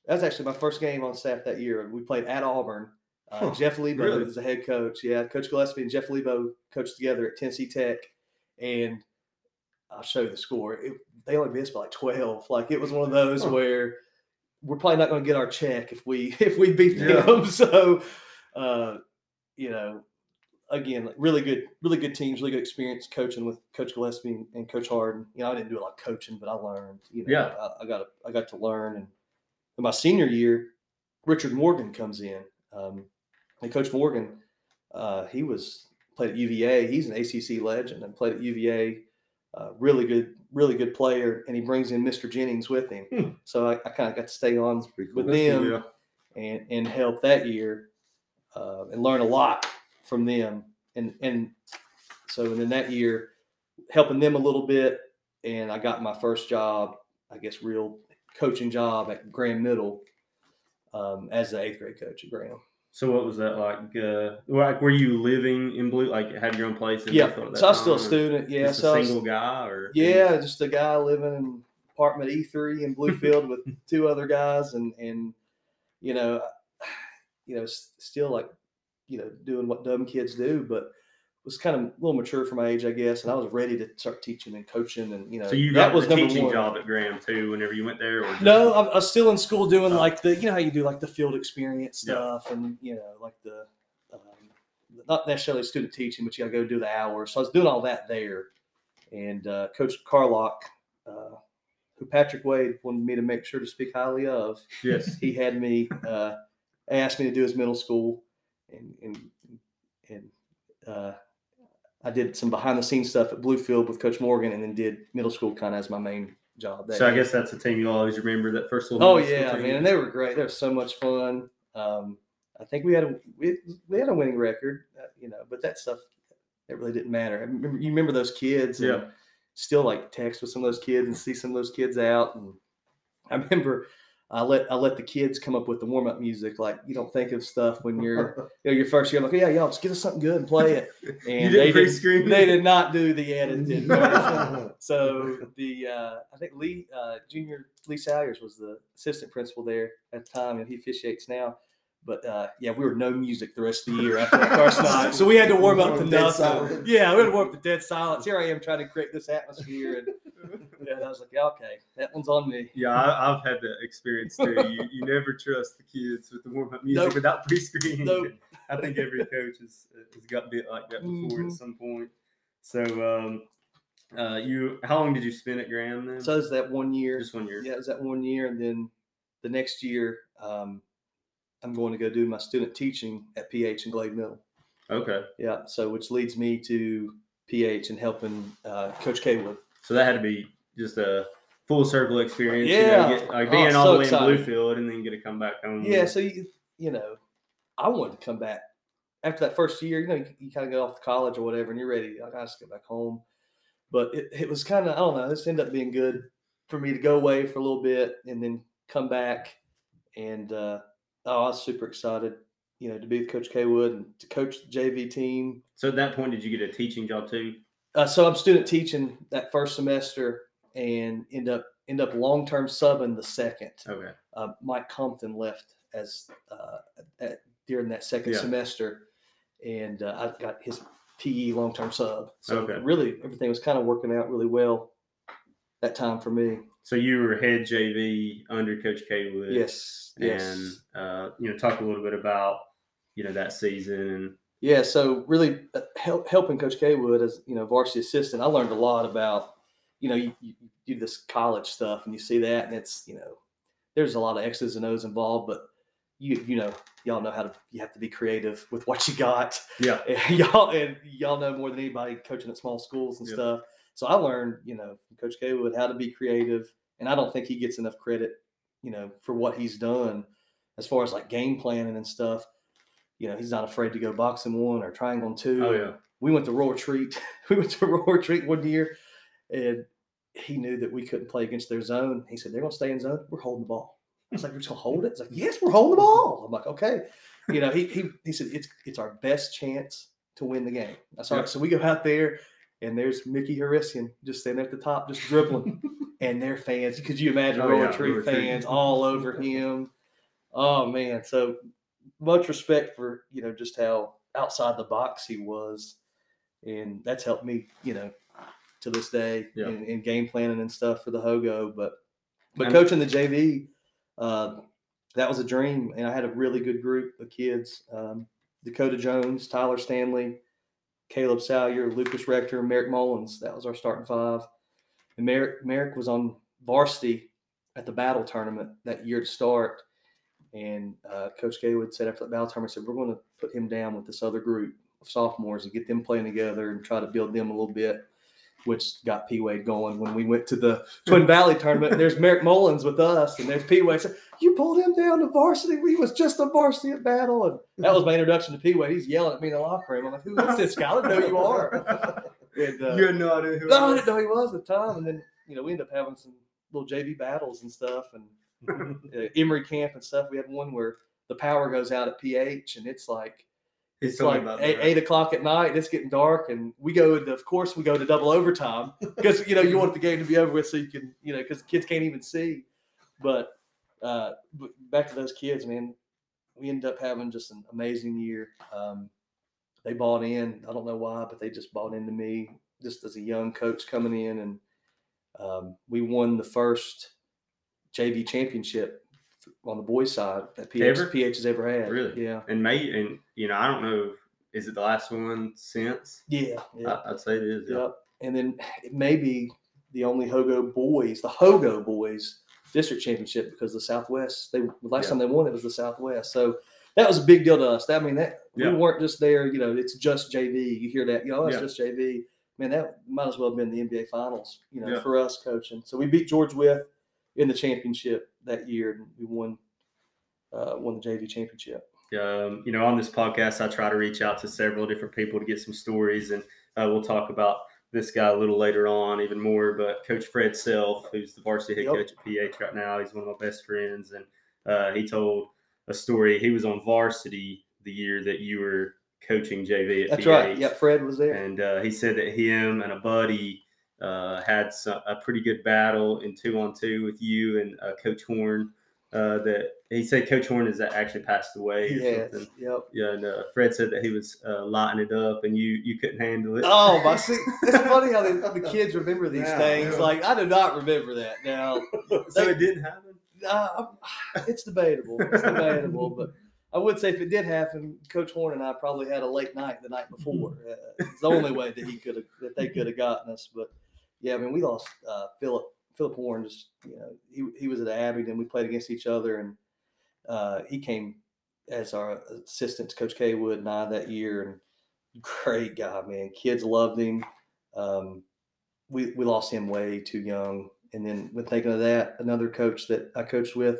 That was actually my first game on staff that year. We played at Auburn. Uh, Huh, Jeff Lebo really? was the head coach. Yeah, Coach Gillespie and Jeff Lebo coached together at Tennessee Tech, and I'll show you the score. It, they only missed by like twelve. Like it was one of those where we're probably not going to get our check if we if we beat Yeah. them. So, uh, you know, again, really good, really good teams, really good experience coaching with Coach Gillespie and, and Coach Harden. You know, I didn't do a lot of coaching, but I learned. You know, Yeah. I, I got I got to learn. And in my senior year, Richard Morgan comes in, um, and Coach Morgan, uh, he was played at UVA. He's an ACC legend and played at UVA. Uh, really good, really good player, and he brings in Mr. Jennings with him. Hmm. So I, I kind of got to stay on cool. with them Yeah. and and help that year uh, and learn a lot from them and and so and then that year helping them a little bit and i got my first job i guess real coaching job at graham middle um, as the eighth grade coach at graham So what was that like? Uh, like were you living in Blue? Like had your own place? in yeah Bluefield so i was still a student yeah just so a was- single guy or yeah just a guy living in apartment e3 in bluefield with two other guys and and you know you know still like you know doing what dumb kids do but was kind of a little mature for my age i guess and i was ready to start teaching and coaching and you know So you got that got was the teaching one. job at Graham too. Whenever you went there, or no I, I was still in school doing Oh. like the you know how you do like the field experience Yeah. stuff and you know like the um, not necessarily student teaching but you gotta go do the hours so i was doing all that there and uh, coach carlock uh, who patrick wade wanted me to make sure to speak highly of yes, he had me uh, asked me to do his middle school and and and uh, I did some behind the scenes stuff at Bluefield with Coach Morgan, and then did middle school kind of as my main job. There. So I guess that's a team you'll always remember. That first little. Oh yeah, team. man, and they were great. They were so much fun. Um, I think we had a we, we had a winning record, uh, you know, but that stuff that really didn't matter. I remember, you remember those kids, and Yeah. still like text with some of those kids and see some of those kids out. And I remember I let I let the kids come up with the warm up music. Like you don't think of stuff when you're you know your first year. I'm like, yeah, y'all just get us something good and play it. And they did, they did not do the edited. So the uh, I think Lee uh, Junior Lee Salyers was the assistant principal there at the time, and he officiates now. But uh, yeah, we were no music the rest of the year after that first night, so we had to warm up to nothing. Yeah, we had to warm up to dead silence. Here I am trying to create this atmosphere, and yeah, I was like, yeah, okay, that one's on me. Yeah, I, I've had that experience too. You, you never trust the kids with the warm up music Nope. without pre-screening. Nope. I think every coach has, has got bit like that before Mhm. at some point. So, um, uh, you, how long did you spend at Graham then? So it was that one year. just one year. Yeah, it was that one year, and then the next year, um, I'm going to go do my student teaching at PH in Glade Middle. Okay, Yeah, so which leads me to PH and helping uh, Coach Caywood. so that had to be just a full circle experience. Yeah. you know, get, like Oh, being all so the way excited. in Bluefield and then get to come back home. Yeah, so you, you know, I wanted to come back after that first year, you know, you, you kind of get off to college or whatever, and you're ready. Like, I just get back home. But it, it was kind of I don't know. This ended up being good for me to go away for a little bit and then come back. And uh, oh, I was super excited, you know, to be with Coach K Wood and to coach the JV team. So at that point, did you get a teaching job too? Uh, so I'm student teaching that first semester and end up end up long term subbing the second. Okay. Uh, Mike Compton left as uh, at, during that second Yeah. semester, and uh, I got his PE long term sub. So Okay. really, everything was kind of working out really well that time for me. So you were head JV under Coach K Wood. Yes, yes. And uh, you know, talk a little bit about you know that season Yeah, so really uh, help, helping Coach K Wood as you know varsity assistant, I learned a lot about you know you, you do this college stuff and you see that and it's you know there's a lot of X's and O's involved, but you you know y'all know how to you have to be creative with what you got. yeah, And y'all and y'all know more than anybody coaching at small schools and Yeah. stuff. So I learned you know from Coach K Wood how to be creative, and I don't think he gets enough credit you know for what he's done as far as like game planning and stuff. You know, he's not afraid to go boxing one or triangle two. oh yeah, We went to Rural Retreat. we went to Rural Retreat one year, and he knew that we couldn't play against their zone. He said, "They're going to stay in zone. We're holding the ball." I was like, "We're just going to hold it." It's like, "Yes, we're holding the ball." I'm like, "Okay." You know, he he he said, "It's it's our best chance to win the game." That's all Yeah. right. So we go out there, and there's Mickey Harisian just standing at the top, just dribbling, and their fans. Could you imagine Oh, Rural yeah, Retreat Rural Retreat. fans all over him? Oh man, so much respect for you know just how outside the box he was, and that's helped me you know to this day Yeah. in, in game planning and stuff for the Hogo. But but And- coaching the JV, uh, that was a dream, and I had a really good group of kids: um, Dakota Jones, Tyler Stanley, Caleb Salyer, Lucas Rector, Merrick Mullins. That was our starting five. And Merrick, Merrick was on varsity at the battle tournament that year to start. And uh, Coach Caywood said after the battle tournament, said, We're going to put him down with this other group of sophomores and get them playing together and try to build them a little bit, which got P Wade going when we went to the Twin Valley tournament. There's Merrick Mullins with us, and there's P Wade. Said, You pulled him down to varsity. We was just a varsity at battle. And that was my introduction to P Wade. He's yelling at me in the locker room. I'm like, Who is this guy? I don't know who you are. And, uh, you had no idea who. no, I was? didn't know he was at the time. And then, you know, we ended up having some little JV battles and stuff and uh, Emory camp and stuff. We had one where the power goes out at PH and it's like, He's it's like about eight, eight o'clock at night. It's getting dark, and we go. To, of course, we go to double overtime because you know you want the game to be over with, so you can you know because kids can't even see. But uh, back to those kids, man. We ended up having just an amazing year. Um, they bought in. I don't know why, but they just bought into me just as a young coach coming in, and um, we won the first JV championship on the boys' side that PH, Ever? PH has ever had. Really? Yeah. And may and you know I don't know. Is it the last one since? Yeah. Yeah. I, I'd say it is. Yeah. Yep. And then it may be the only Hogo boys, the Hogo boys district championship because the Southwest, they the last Yeah. time they won it was the Southwest. So that was a big deal to us. That, I mean, that Yeah. we weren't just there, you know, it's just JV. You hear that, you know, it's just JV. Man, that might as well have been the NBA finals, you know, for us coaching. So we beat George Wythe in the championship that year and we won uh, won the JV championship. um, you know, on this podcast, I try to reach out to several different people to get some stories, and uh, we'll talk about this guy a little later on, even more. But Coach Fred Self, who's the varsity head Yep. coach at PH right now, he's one of my best friends, and uh, he told a story. He was on varsity the year that you were coaching JV at That's PH, right. Yeah, Fred was there. and uh, he said that him and a buddy uh, had some, a pretty good battle in two on two with you and uh, Coach Horn. Uh, that he said Coach Horn has actually passed away Yes. something. Yep. Yeah, and uh, Fred said that he was uh, lighting it up, and you you couldn't handle it. Oh my! See, it's funny how the, the kids remember these Yeah, things. yeah. Like I do not remember that now. so it didn't happen. Uh, it's debatable. It's debatable, but I would say if it did happen, Coach Horn and I probably had a late night the night before. Uh, it's the only way that he could have that they could have gotten us. But yeah, I mean, we lost uh, Philip Philip Warren Just you know, he he was at Abingdon. We played against each other, and uh, he came as our assistant to Coach K Wood and I that year. And great guy, man. Kids loved him. Um, we we lost him way too young. And then when thinking of that, another coach that I coached with,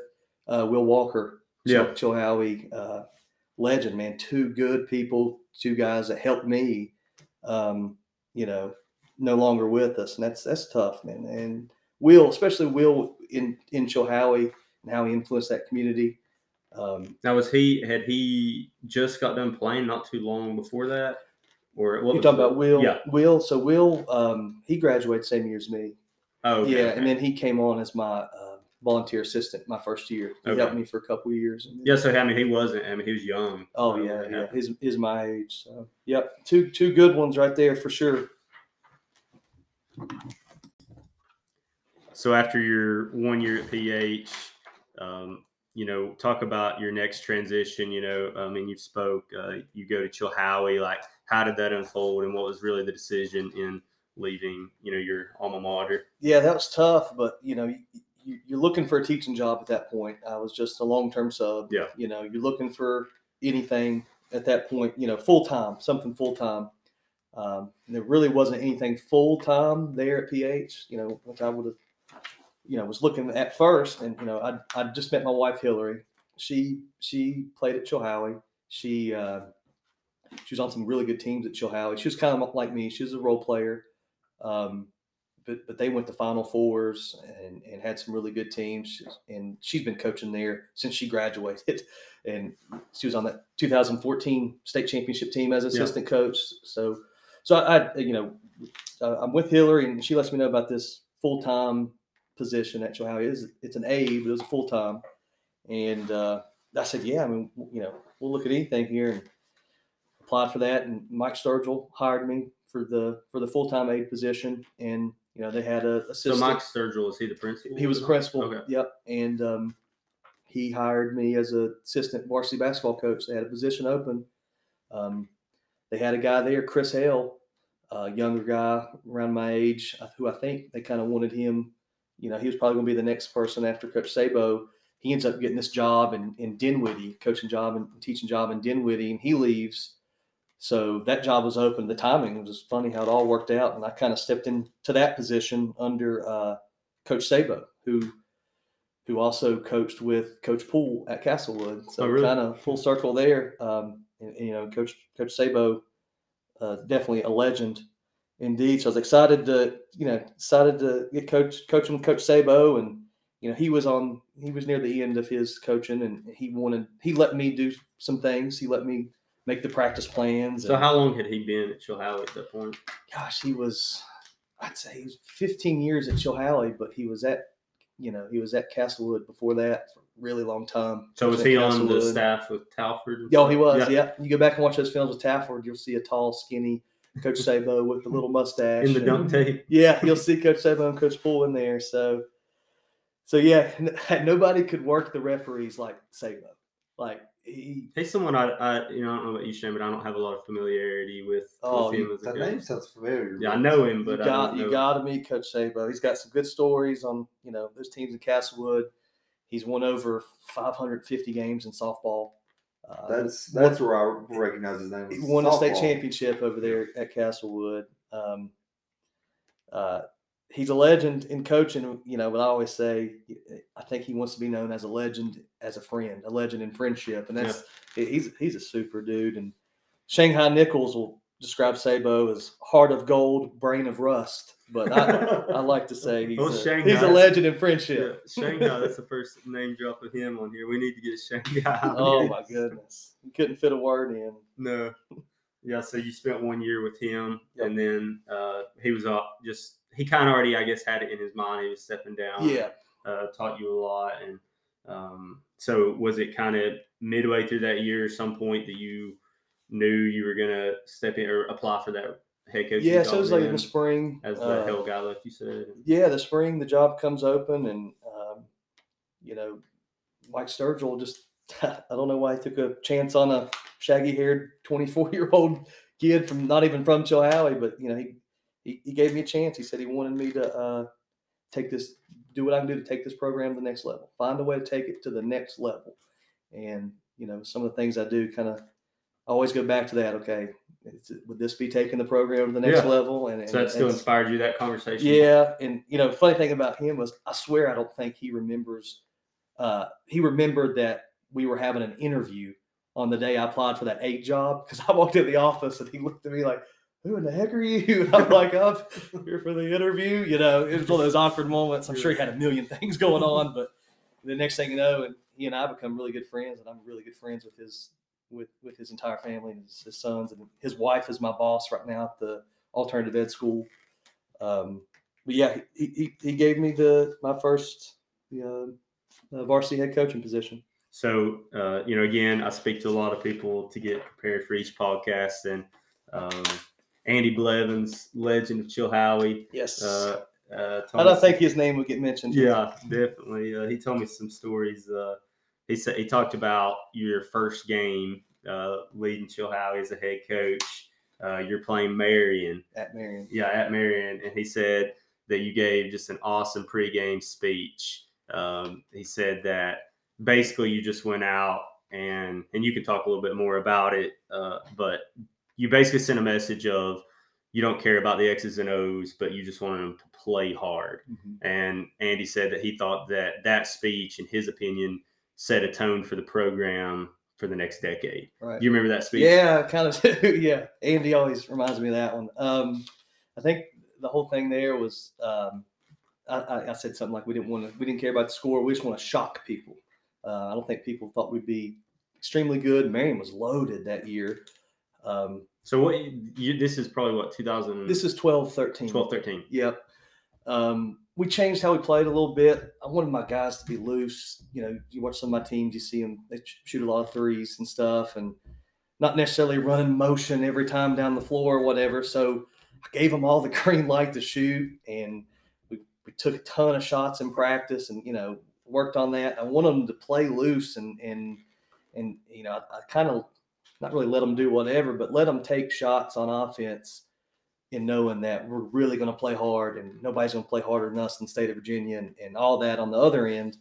uh, Will Walker, Yeah. Chil- Chilhowie, uh, legend, man. Two good people, two guys that helped me. Um, you know, no longer with us, and that's that's tough, man. And Will, especially Will in in Chilhowie and how he influenced that community. Um, Now was he had he just got done playing not too long before that, or what you talking about Will? Yeah. Will. So Will, um, he graduated same year as me. Oh, okay, yeah, okay. and then he came on as my uh, volunteer assistant my first year. He Okay. helped me for a couple years. yeah. So I mean, he wasn't. I mean, he was young. Oh yeah, yeah. He's is my age. So yep, two two good ones right there for sure. So after your one year at PH, um, you know, talk about your next transition. You know, I mean, you spoke. Uh, you go to Chilhowie. Like, how did that unfold, and what was really the decision in leaving? You know, your alma mater. Yeah, that was tough, but you know, you, you, you're looking for a teaching job at that point. I was just a long term sub. Yeah. You know, you're looking for anything at that point. You know, full time, something full time. Um, there really wasn't anything full time there at PH. You know, which I would have, you know, was looking at first, and you know, I I just met my wife Hillary. She she played at Chilhowie. She uh, she was on some really good teams at Chilhowie. She was kind of like me. She was a role player. Um, but but they went to Final Fours and, and had some really good teams. And she's been coaching there since she graduated, and she was on that 2014 state championship team as assistant coach. So so I, I you know I'm with Hillary, and she lets me know about this full time position at Chilhowie. It is it's an A, but it was a full time. And uh, I said, yeah, I mean, you know, we'll look at anything here and applied for that. And Mike Sturgill hired me for the for the full time aide position, and you know they had a So. Mike Sturgill is he the principal? he was the principal. Okay. Yep, and um, he hired me as a assistant varsity basketball coach. They had a position open. Um, they had a guy there, Chris Hale, a younger guy around my age, uh, who I think they kind of wanted him. You know, he was probably going to be the next person after Coach Sabo. He ends up getting this job in, in Dinwiddie, coaching job and teaching job in Dinwiddie, and he leaves. So that job was open. The timing was funny how it all worked out, and I kind of stepped into that position under uh, Coach Sabo, who who also coached with Coach Poole at Castlewood. So Oh, really? kind of full circle there. Um, and, and, you know, Coach Coach Sabo, uh, definitely a legend indeed. So I was excited to you know excited to get coach coaching with Coach Sabo, and you know he was on he was near the end of his coaching, and he wanted he let me do some things. He let me make the practice plans. So and- how long had he been at Chilhowie at that point? gosh, he was, I'd say he was 15 years at Chilhowie, but he was at, you know, he was at Castlewood before that for a really long time. So was Coaching he on the staff with Talford? Oh, he was. Yeah. You go back and watch those films with Tafford, you'll see a tall, skinny Coach Sabo with the little mustache. In the dunk tape. Yeah, you'll see Coach Sabo and Coach Poole in there. So, so yeah, n- nobody could work the referees like Sabo. Like he, He's someone I, I, you know, I don't know about you, Shane, but I don't have a lot of familiarity with, Oh, with him you- as a That name sounds familiar. Yeah, I know him, but you I got don't you know. got to meet Coach Sabo. He's got some good stories on you know those teams in Castlewood. He's won over 550 games in softball. Uh, That's that's where I recognize his name. he won a state championship over there at Castlewood. Um, uh, he's a legend in coaching, you know. But I always say, I think he wants to be known as a legend, as a friend, a legend in friendship, and that's he's he's a super dude. And Shanghai Nichols will describe Sabo as heart of gold, brain of rust. But I, I like to say he's, Well, a, he's a legend in Yeah, friendship. Shanghai, that's the first name drop of him on here. We need to get Shanghai. on Oh my goodness, he couldn't fit a word in. No. Yeah, so you spent one year with him, Yep. and then uh, he was uh, just he kind of already, I guess, had it in his mind. He was stepping down. Yeah, uh, taught you a lot, and um, so was it kind of midway through that year, some point that you knew you were gonna step in or apply for that head coaching yeah. So it was like in the spring. as the uh, hell guy, like you said. yeah, the spring the job comes open, and um, you know, Mike Sturgill just I don't know why he took a chance on a shaggy haired twenty four year old kid from not even from Chilhowie, but you know he, he he gave me a chance. He said he wanted me to uh, take this, do what I can do to take this program to the next level, find a way to take it to the next level, and you know some of the things I do kind of always go back to that. Okay, would this be taking the program to the next Yeah. level? And, So that still inspired you that conversation. yeah, and you know, funny thing about him was I swear I don't think he remembers. Uh, he remembered that we were having an interview on the day I applied for that eight job because I walked in the office and he looked at me like, "Who in the heck are you?" And I'm like, "I'm here for the interview." You know, it was one of those awkward moments. I'm sure he had a million things going on, but the next thing you know, and he and I become really good friends, and I'm really good friends with his with with his entire family and his, his sons, and his wife is my boss right now at the alternative ed school. Um, but yeah, he, he, he gave me the my first the, uh, uh, varsity head coaching position. So, uh, you know, again, I speak to a lot of people to get prepared for each podcast, and um, Andy Blevins, legend of Chilhowie. Yes. Uh, uh, I don't think his name would get mentioned. Yeah, definitely. Uh, he told me some stories. He said he talked about your first game uh, leading Chilhowie as a head coach. Uh, you're playing Marion. At Marion. Yeah, at Marion, and he said that you gave just an awesome pregame speech. Um, he said that basically you just went out and and you can talk a little bit more about it, uh, but you basically sent a message of you don't care about the X's and O's, but you just want them to play hard. Mm-hmm. And Andy said that he thought that that speech, in his opinion, set a tone for the program for the next decade. Right. You remember that speech? Yeah, kind of. yeah, Andy always reminds me of that one. Um, I think the whole thing there was um, I, I, said something like we didn't want to, we didn't care about the score. We just want to shock people. Uh, I don't think people thought we'd be extremely good. Marion was loaded that year. Um, so what you, this is probably what 2000 this is 12 13 12 13 yep um, we changed how we played a little bit. I wanted my guys to be loose you know you watch some of my teams you see them they shoot a lot of threes and stuff and not necessarily running motion every time down the floor or whatever. So i gave them all the green light to shoot and we, we took a ton of shots in practice and you know worked on that. I wanted them to play loose and and and you know i, I kind of not really let them do whatever, but let them take shots on offense in knowing that we're really going to play hard and nobody's going to play harder than us in the state of Virginia and, and all that on the other end.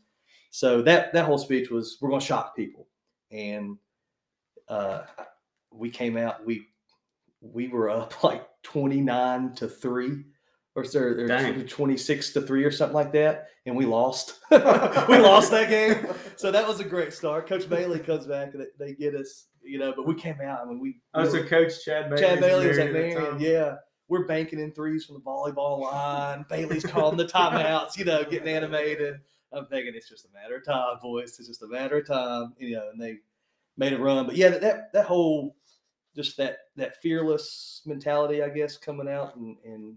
So that that whole speech was we're going to shock people, and uh, we came out we we were up like twenty nine to three or sorry, or 26 to 3 or something like that and we lost. We lost that game. So that was a great start. Coach bailey comes back and they get us you know but we came out and we oh so coach chad bailey chad bailey was at marion yeah we're banking in threes from the volleyball line bailey's calling the timeouts you know getting animated i'm thinking it's just a matter of time boys it's just a matter of time you know and they made a run but yeah that that whole just that that fearless mentality i guess coming out and and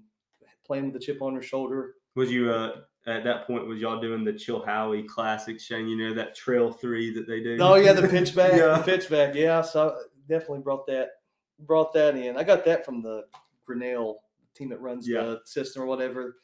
playing with the chip on her shoulder. Was you uh, at that point? Was y'all doing the Chilhowie classic, Shane? You know that trail three that they do. Oh yeah, the pitch back, yeah. the pitch back. Yeah, so definitely brought that brought that in. I got that from the Grinnell team that runs yeah. the system or whatever.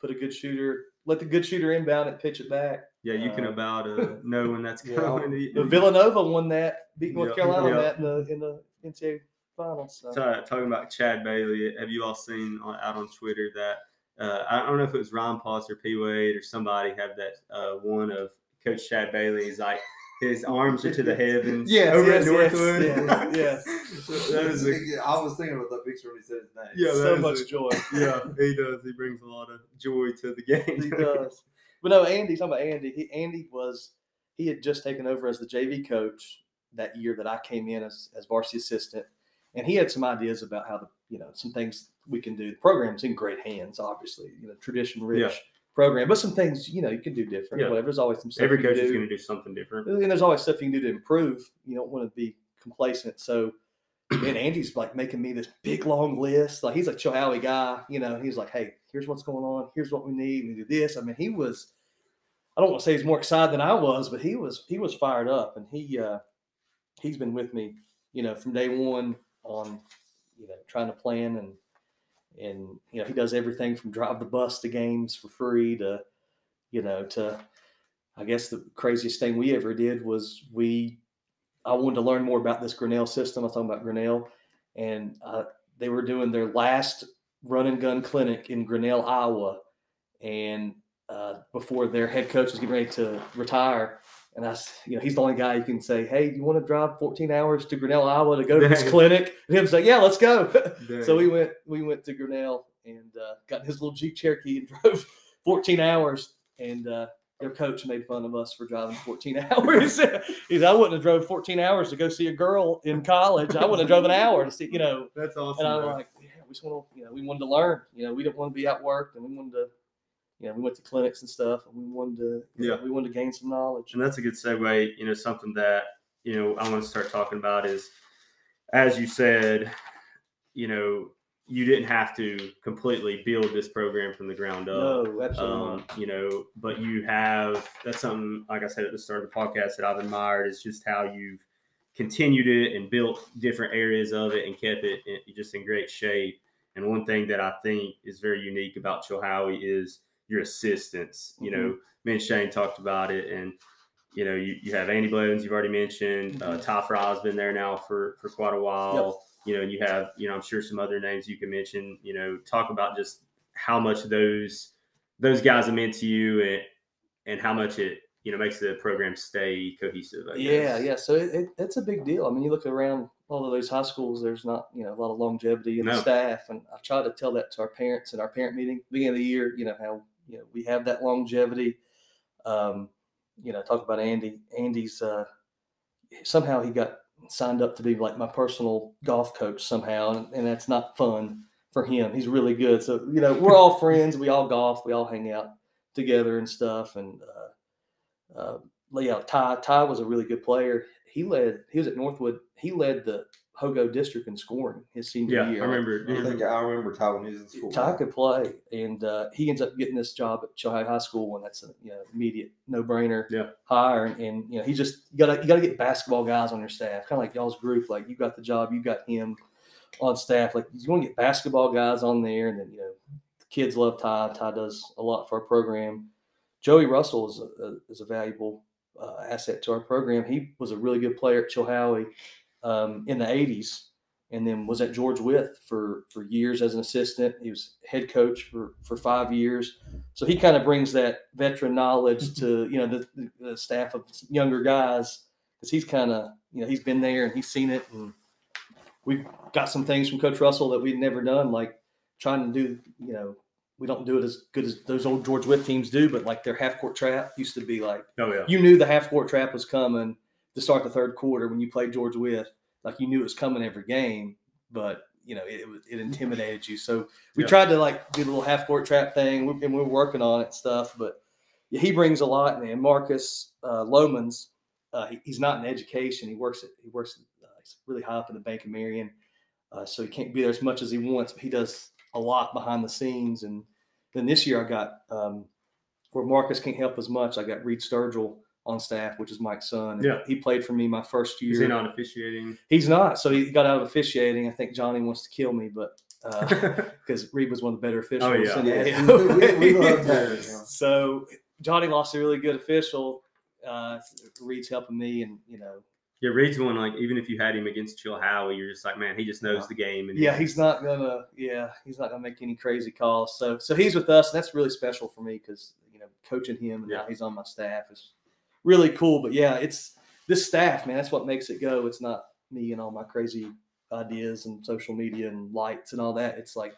Put a good shooter, let the good shooter inbound and pitch it back. Yeah, you uh, can about uh, know when that's going. Yeah. Villanova won that, beat North Carolina that in the in the NCAA finals. So. talking about Chad Bailey, have you all seen on, out on Twitter that uh, I don't know if it was Ron Potts or P Wade or somebody have that uh, one of Coach Chad Bailey. He's like his arms are to the heavens. Yeah, over yes, at Northwood. Yes, yes. that is a, I was thinking about that picture when he said his name. Yeah, so much a, joy. Yeah, he does. He brings a lot of joy to the game. he does. But no, Andy. Talking about Andy. He, Andy was he had just taken over as the JV coach that year that I came in as as varsity assistant and he had some ideas about how the you know some things we can do. The program's in great hands, obviously, you know, tradition rich yeah. Program, but some things you know you can do different. Yeah. Whatever. There's always some stuff. Every coach is going to do something different, and there's always stuff you can do to improve. You don't want to be complacent. So, and Andy's like making me this big long list. Like he's a Chilhowie guy, you know. He's like, hey, here's what's going on. Here's what we need. We do this. I mean, he was. I don't want to say he's more excited than I was, but he was he was fired up, and he uh, he's been with me, you know, from day one on you know trying to plan and and you know he does everything from drive the bus to games for free to you know to I guess the craziest thing we ever did was we I wanted to learn more about this Grinnell system. I was talking about Grinnell, and uh, they were doing their last run and gun clinic in Grinnell, Iowa, and uh, before their head coach was getting ready to retire, and I, you know, he's the only guy you can say, "Hey, you want to drive 14 hours to Grinnell, Iowa, to go to this clinic?" And him say, "Yeah, let's go." so we went, we went to Grinnell and uh, got his little Jeep Cherokee and drove 14 hours. And uh, their coach made fun of us for driving 14 hours. He said, I wouldn't have drove 14 hours to go see a girl in college. I wouldn't have drove an hour to see, you know. That's awesome. And I'm man. like, yeah, we just want to, you know, we wanted to learn. You know, we didn't want to be outworked, and we wanted to, you know, we went to clinics and stuff, and we wanted to, you know, Yeah. we wanted to gain some knowledge. And that's a good segue. You know, something that you know I want to start talking about is, as you said, you know, you didn't have to completely build this program from the ground up. No, absolutely Um, you know, but you have that's something like I said at the start of the podcast that I've admired is just how you've continued it and built different areas of it and kept it in, just in great shape. And one thing that I think is very unique about Chilhowie is your assistants. You know, me and Shane talked about it, and you know, you, you have Andy Blevins, you've already mentioned. Uh, Mhm. Ty Fry's been there now for for quite a while. You know, and you have you know, I'm sure some other names you can mention. You know, talk about just how much those those guys have meant to you, and and how much it you know makes the program stay cohesive. I Yeah, guess. yeah. So it, it, it's a big deal. I mean, you look around all of those high schools. There's not, you know, a lot of longevity in No. the staff, and I try to tell that to our parents at our parent meeting beginning of the year. You know how you know we have that longevity. Um, you know, talk about Andy. Andy's uh, somehow he got signed up to be like my personal golf coach somehow, and, and that's not fun for him. He's really good. So you know, we're all friends. We all golf. We all hang out together and stuff. And uh, uh, yeah, Ty Ty was a really good player. He led. He was at Northwood. He led the Hogo district in scoring his senior Yeah, year. I remember. I think I remember Ty when he was in school. Ty could play, and uh, he ends up getting this job at Chilhowie High School, and that's an you know immediate no brainer Yeah. hire. And, and you know he just you gotta you gotta get basketball guys on your staff, kind of like y'all's group. Like you got the job, you got him on staff. Like you want to get basketball guys on there, and then you know the kids love Ty. Ty does a lot for our program. Joey Russell is a, a is a valuable uh, asset to our program. He was a really good player at Chilhowie um, in the '80s and then was at George Wythe for for years as an assistant. He was head coach for for five years, so he kind of brings that veteran knowledge to you know the, the staff of younger guys because he's kind of you know he's been there and he's seen it, and we've got some things from Coach Russell that we've never done, like trying to do you know. We don't do it as good as those old George Wythe teams do, but like their half court trap used to be like Oh yeah. you knew the half court trap was coming to start the third quarter when you played George Wythe, Like you knew it was coming every game, but you know it, it, intimidated you. So we Yeah. tried to like do the little half court trap thing, and we we're working on it and stuff. But yeah, he brings a lot. And Marcus uh, Lomans, uh, he, he's not in education. He works at he works uh, he's really high up in the Bank of Marion, uh, so he can't be there as much as he wants. But he does a lot behind the scenes. And then this year I got um, where Marcus can't help as much. I got Reed Sturgill on staff, which is Mike's son. and Yeah. he played for me my first year. Is he not officiating? He's not. So he got out of officiating. I think Johnny wants to kill me, but Oh, because Reed was one of the better officials. yeah. in Yeah, we- we love that. So Johnny lost a really good official. Uh, Reed's helping me, and you know, yeah, Reed's one like even if you had him against Chilhowie, you're just like, man, he just knows the game. And yeah, he's not gonna. Yeah, he's not gonna make any crazy calls. So, so he's with us, and that's really special for me because you know, coaching him and now he's on my staff is really cool. But yeah, it's this staff, man. That's what makes it go. It's not me and all my crazy ideas and social media and lights and all that. It's like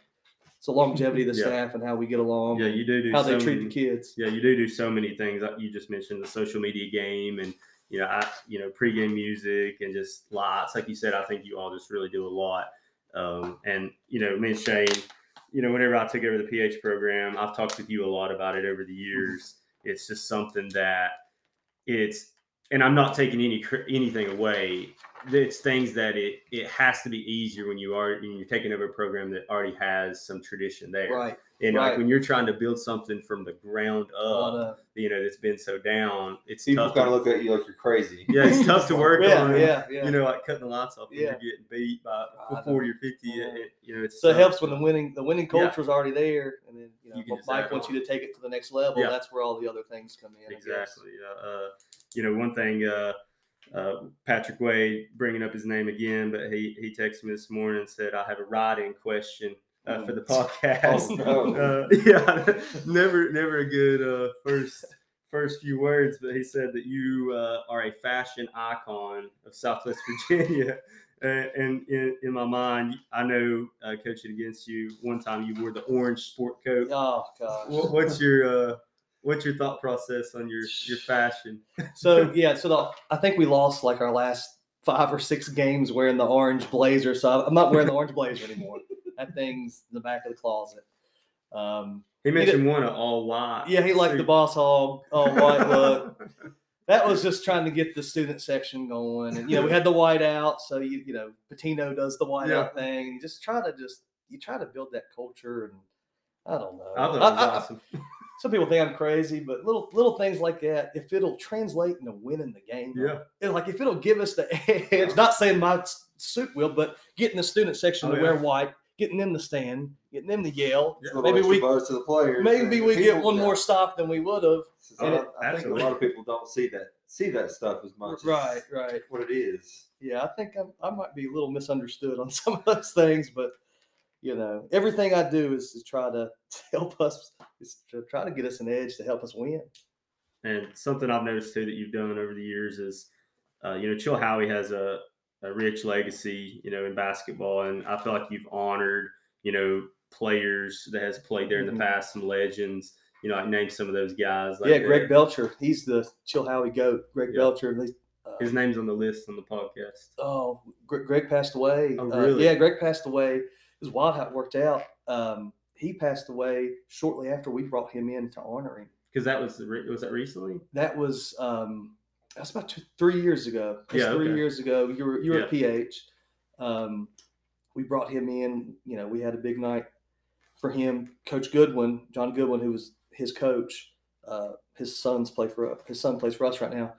it's the longevity of the Yeah. staff and how we get along. Yeah, you do do how they treat many- the kids. Yeah, you do do so many things. Like You just mentioned the social media game, and you know, I you know pregame music and just lights. Like you said, I think you all just really do a lot. Um, and you know, me and Shane, you know, whenever I took over the PH program, I've talked with you a lot about it over the years. It's just something that it's, and I'm not taking any anything away. It's things that it it has to be easier when you are when you're taking over a program that already has some tradition there. Right. And like when you're trying to build something from the ground up, a- you know, that's been so down, it's People tough. kind To, of look at you like you're crazy. yeah, it's tough to work yeah, on. yeah, yeah. You know, like cutting the lights off when Yeah. you're getting beat by I know. 40 or 50. Yeah. It, it- you know, it's So it helps when the winning the winning Yeah. culture is already there, and then you know You can Mike wants on. you to take it to the next level. Yeah. That's where all the other things come in. Exactly. Uh, uh, you know, one thing, uh, uh, Patrick Wade bringing up his name again, but he he texted me this morning and said, I have a write-in question uh, for the podcast. Oh, no. uh, yeah, never never a good uh, first first few words, but he said that you uh, are a fashion icon of Southwest Virginia. And, and in, in my mind, I know uh, coaching against you one time, you wore the orange sport coat. Oh gosh. What, what's your uh, What's your thought process on your your fashion? So yeah, so the, I think we lost like our last five or six games wearing the orange blazer. So I'm not wearing the orange blazer anymore. That thing's in the back of the closet. Um, He mentioned one of all white. yeah, he liked the boss hog, all white look. That was just trying to get the student section going, and you know we had the white out, so you you know Pitino does the white out thing, and you just try to just you try to build that culture, and I don't know. I thought I- was I- some people think I'm crazy, but little little things like that, if it'll translate into winning the game, Yeah. like if it'll give us the edge, not saying my suit will, but getting the student section Oh, to yeah. wear white, getting them to stand, getting them to yell. Yeah. Maybe we buzz to the players. maybe and we the get one yeah. more stop than we would have. So And I, it- I think a lot of people don't see that see that stuff as much. as Right, right. What it is. Yeah, I think I'm, I might be a little misunderstood on some of those things, but you know, everything I do is to try to help us, is to try to get us an edge to help us win. And something I've noticed too that you've done over the years is, uh, you know, Chilhowie has a, a rich legacy, you know, in basketball, and I feel like you've honored, you know, players that has played there in the past, some legends. You know, I named some of those guys. Like yeah, Greg that. Belcher, he's the Chilhowie goat. Greg Yeah. Belcher, uh, His name's on the list on the podcast. Oh, Gre- Greg passed away. Oh, Uh, yeah, Greg passed away. It was wild how it worked out. Um, he passed away shortly after we brought him in to honor him. Because that was was that recently? That was um, that's about two, three years ago. Yeah, three okay. years ago. You were you were Yeah. at PH. Um, we brought him in. You know, we had a big night for him. Coach Goodwin, John Goodwin, who was his coach. Uh, his sons play for his son plays for us right now.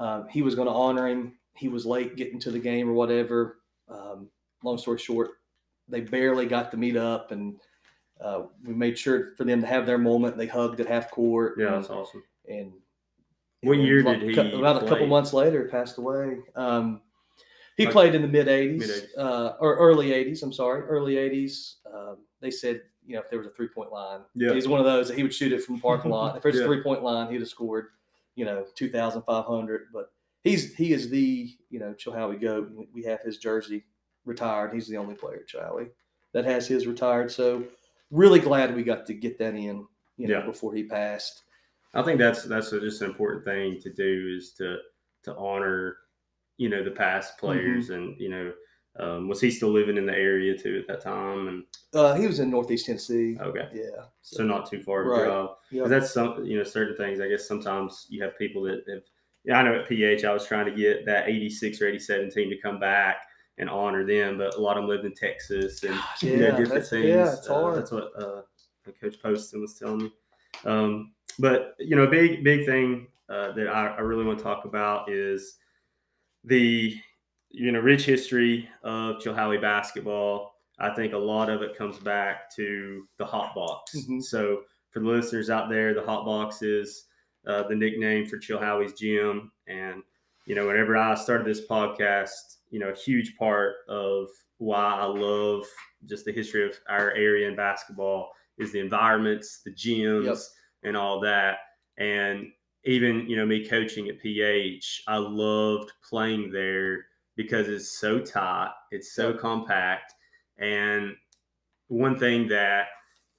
Um, he was going to honor him. He was late getting to the game or whatever. Um, long story short, they barely got to meet up, and uh, we made sure for them to have their moment. They hugged at half court. Yeah, and, that's awesome. and What year did he About a couple months later, passed away. Um, he Like- played in the mid '80s, uh, or early '80s. I'm sorry, early '80s. Um, they said, you know, if there was a three point line, Yeah. he's one of those that he would shoot it from the parking lot. If there's Yeah. a three point line, he'd have scored, you know, two thousand five hundred. But he's he is the you know Chilhowie goat. We- We have his jersey retired. He's the only player at Chilhowie that has his retired. So really glad we got to get that in, you know, Yeah. before he passed. I think that's that's a, just an important thing to do is to to honor, you know, the past Mm-hmm. players, and you know, um, was he still living in the area too at that time? And Uh, he was in Northeast Tennessee. okay, Yeah. so not too far of a Right. drive. Yep. That's some, you know, certain things. I guess sometimes you have people that have. Yeah, I know at PH I was trying to get that '86 or '87 team to come back and honor them, but a lot of them lived in Texas and Gosh, you know, yeah, different that's- things. yeah, it's Uh, hard. that's what uh, Coach Poston was telling me. Um, but you know, a big big thing uh, that I, I really want to talk about is the you know rich history of Chilhowie basketball. I think a lot of it comes back to the hot box. Mhm. So for the listeners out there, the hot box is uh, the nickname for Chilhowie's gym. And you know, whenever I started this podcast, you know, a huge part of why I love just the history of our area in basketball is the environments, the gyms. And all that. And even you know me coaching at PH, I loved playing there because it's so tight, it's so compact, and one thing that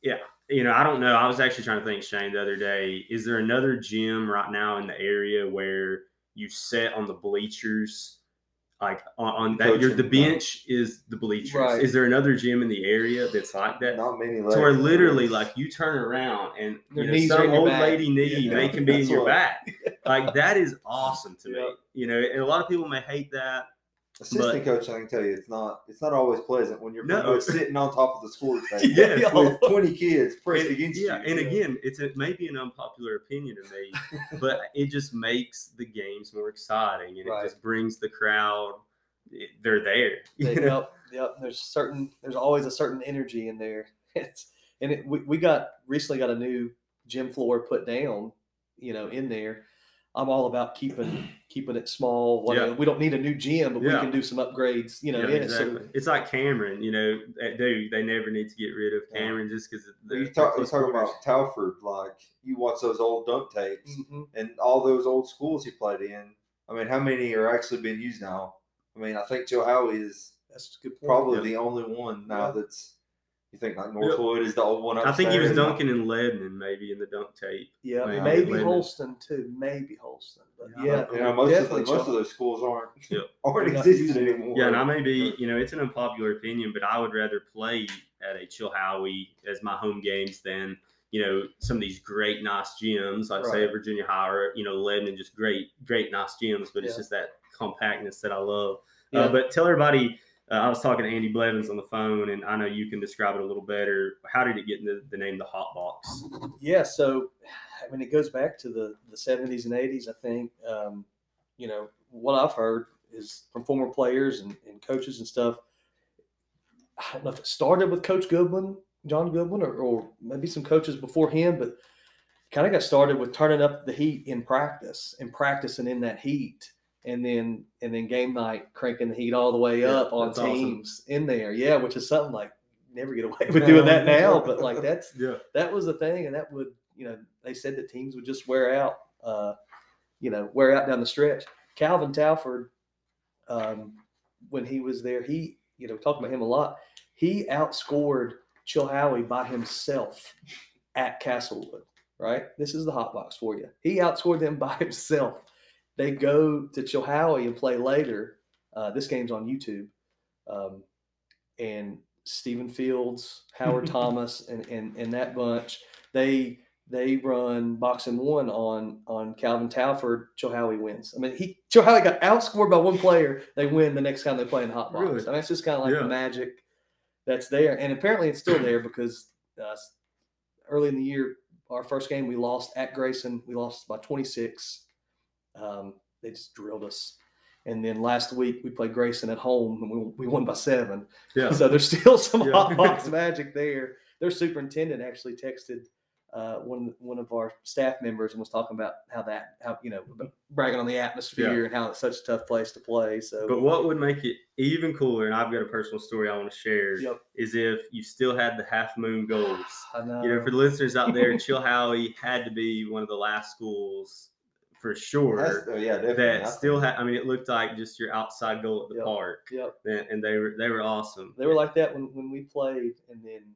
yeah you know i don't know i was actually trying to think shane the other day is there another gym right now in the area where you sit on the bleachers like on, on that your the Coaching, bench is the bleachers Right. is there another gym in the area that's like that Not many. to where left. literally like you turn around and you know, some your old back. lady knee Yeah. they can be in your what- back like that is awesome to me you know and a lot of people may hate that assistant coach. I can tell you, it's not. It's not always pleasant when you're No. sitting on top of the score thing Yes. with 20 kids pressed And- against yeah, you. and again, it's a, maybe an unpopular opinion to me, but it just makes the games more exciting, and Right. it just brings the crowd. it- they're there. They- yep, yep. There's certain. There's always a certain energy in there. It's and it, we we got recently got a new gym floor put down. You know, in there. I'm all about keeping keeping it small. Whatever. Yeah. We don't need a new gym, but we can do some upgrades. You know, Yeah, exactly. So it's like Cameron, you know, dude. They never need to get rid of Yeah. Cameron just because you talk, you talk about Talford, like you watch those old dunk tapes Mhm. and all those old schools he played in. I mean, how many are actually being used now? I mean, I think Chilhowie is That's a good point. probably Yeah. the only one now Yeah. that's You think like Northwood is the old one? I think he was upstairs? dunking in Lebanon, maybe in the dunk tape. Yeah, Maybe maybe Holston too. Maybe Holston, but Yeah, I yeah, You know, most of the, definitely most of those schools aren't Yep. aren't existing anymore. Yeah, and I may be, you know, it's an unpopular opinion, but I would rather play at a Chilhowie as my home games than, you know, some of these great, nice gyms, like say Virginia High or, you know, Lebanon, just great, great, nice gyms, but it's just that compactness that I love. Yeah. Uh, but tell everybody, uh, I was talking to Andy Blevins on the phone, and I know you can describe it a little better. How did it get the, the name the Hot Box? Yeah, so I mean, it goes back to the the seventies and eighties. I think um, you know what I've heard is from former players and, and coaches and stuff. I don't know if it started with Coach Goodwin, John Goodwin, or, or maybe some coaches before him, but kind of got started with turning up the heat in practice and practicing in that heat. And then and then game night cranking the heat all the way Yeah, up on that's awesome. teams in there. Yeah, which is something like never get away with doing that now. But like that's Yeah. that was the thing, and that would you know they said that teams would just wear out, uh, you know, wear out down the stretch. Calvin Talford, um, when he was there, he you know talking about him a lot. He outscored Chilhowie by himself at Castlewood. Right, this is the hot box for you. He outscored them by himself. They go to Chilhowie and play later. Uh, this game's on YouTube, um, and Stephen Fields, Howard Thomas, and, and and that bunch they they run boxing one on on Calvin Talford. Chilhowie wins. I mean, he Chilhowie got outscored by one player. They win the next time they play in hot box. Really? I mean, it's just kind of like Yeah. the magic that's there, and apparently it's still there because uh, early in the year, our first game we lost at Grayson. We lost by 26. Um, they just drilled us. And then last week we played Grayson at home and we, we won by seven. Yeah. So there's still some Yeah. hot box magic there. Their superintendent actually texted uh, one one of our staff members and was talking about how that how you know bragging on the atmosphere and how it's such a tough place to play. So But what would make it even cooler, and I've got a personal story I want to share, Yep. is if you still had the half moon goals. I know. You know, for the listeners out there, Chilhowie had to be one of the last schools for sure That's- oh, yeah, definitely. that I still had. I mean, it looked like just your outside goal at the Yep. park, yep. and, and they were they were awesome. They were like that when, when we played, and then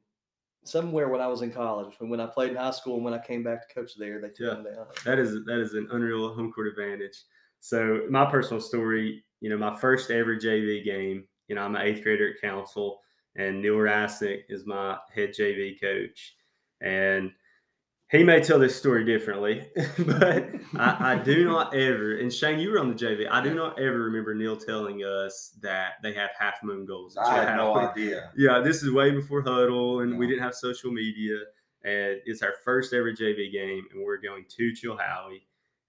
somewhere when I was in college, when when I played in high school, and when I came back to coach there, they took Yeah. them down. that is that is an unreal home court advantage. So my personal story, you know, my first ever JV game, you know, I'm an eighth grader at Council, and Neil Rassick is my head JV coach, and he may tell this story differently, but I, I do not ever. And Shane, you were on the JV. I do not ever remember Neil telling us that they have half moon goals. I had no idea. Yeah, this is way before Huddle, and we didn't have social media. And it's our first ever JV game, and we're going to Chilhowie.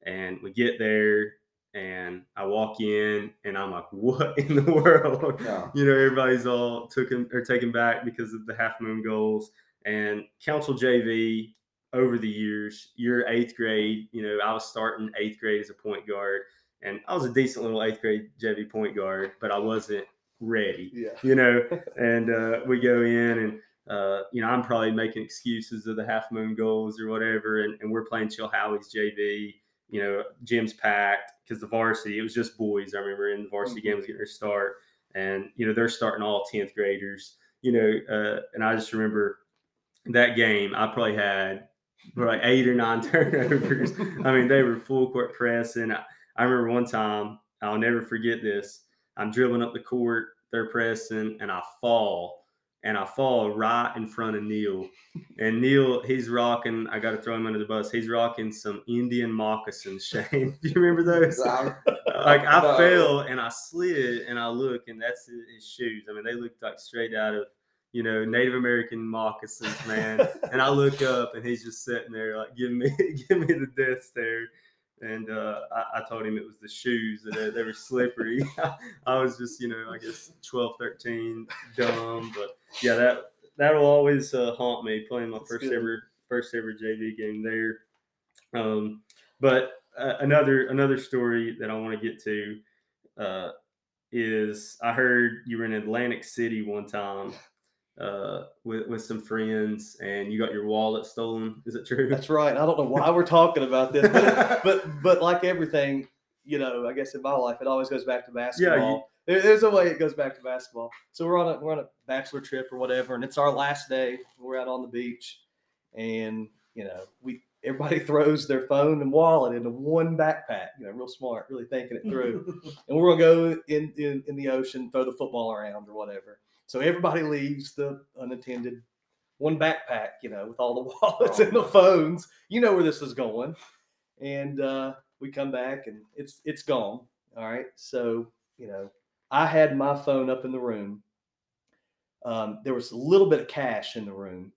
And we get there, and I walk in, and I'm like, "What in the world?" Yeah. You know, everybody's all taken or taken back because of the half moon goals. And Council JV over the years, you're eighth grade. You know, I was starting eighth grade as a point guard, and I was a decent little eighth grade JV point guard, but I wasn't ready Yeah. you know, and uh, we go in and uh, you know I'm probably making excuses of the half moon goals or whatever, and, and we're playing Chilhowie's JV. You know, gym's packed because the varsity it was just boys. I remember in the varsity Mhm. game was getting their start, and you know they're starting all tenth graders. You know, uh, and I just remember that game. I probably had probably eight or nine turnovers. I mean, they were full court press, and I, I remember one time I'll never forget this. I'm dribbling up the court, they're pressing, and I fall. And I fall right in front of Neil. And Neil, he's rocking, I got to throw him under the bus. He's rocking some Indian moccasins, Shane. Do you remember those? Like I fell and I slid and I look and that's his shoes. I mean, they looked like straight out of, you know, Native American moccasins, man. and I look up and he's just sitting there like, give me, give me the death stare. And uh, I, I told him it was the shoes that they, they were slippery. I was just, you know, I guess 12, 13, dumb. But yeah, that that'll always uh, haunt me playing my That's first good. ever first ever JV game there. Um, but uh, another another story that I want to get to uh, is I heard you were in Atlantic City one time uh, with with some friends, and you got your wallet stolen. Is it true? That's right. I don't know why we're talking about this, but but, but like everything, you know, I guess in my life, it always goes back to basketball. There- There's a way it goes back to basketball. So we're on a we're on a bachelor trip or whatever, and it's our last day. We're out on the beach, and you know, we everybody throws their phone and wallet into one backpack. You know, real smart, really thinking it through. and we're gonna go in, in in the ocean, throw the football around or whatever. So everybody leaves the unattended one backpack, you know, with all the wallets and the phones. You know where this is going. And uh, we come back and it's it's gone. All right. So, you know, I had my phone up in the room. Um, there was a little bit of cash in the room.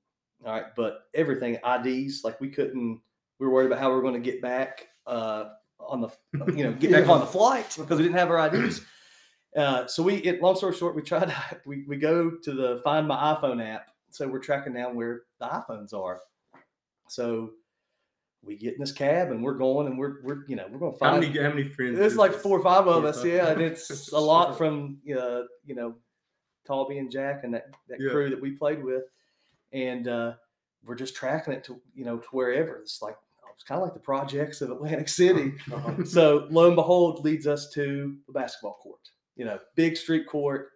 All right, but everything IDs, like we couldn't. We were worried about how we were going to get back uh, on the, you know, get back on the flight because we didn't have our IDs. Uh, so we, it, long story short, we try To, we we go to the Find My iPhone app. So we're tracking down where the iPhones are. So we get in this cab and we're going and we're we're you know we're going to find How many how many friends? There's is like four or five of us, yeah, and it's a lot from uh, you know Talby and Jack and that that Yeah. crew that we played with, and uh, we're just tracking it to you know to wherever. It's like it's kind of like the projects of Atlantic City. Uh-huh. so lo and behold, leads us to the basketball court. You know, big street court,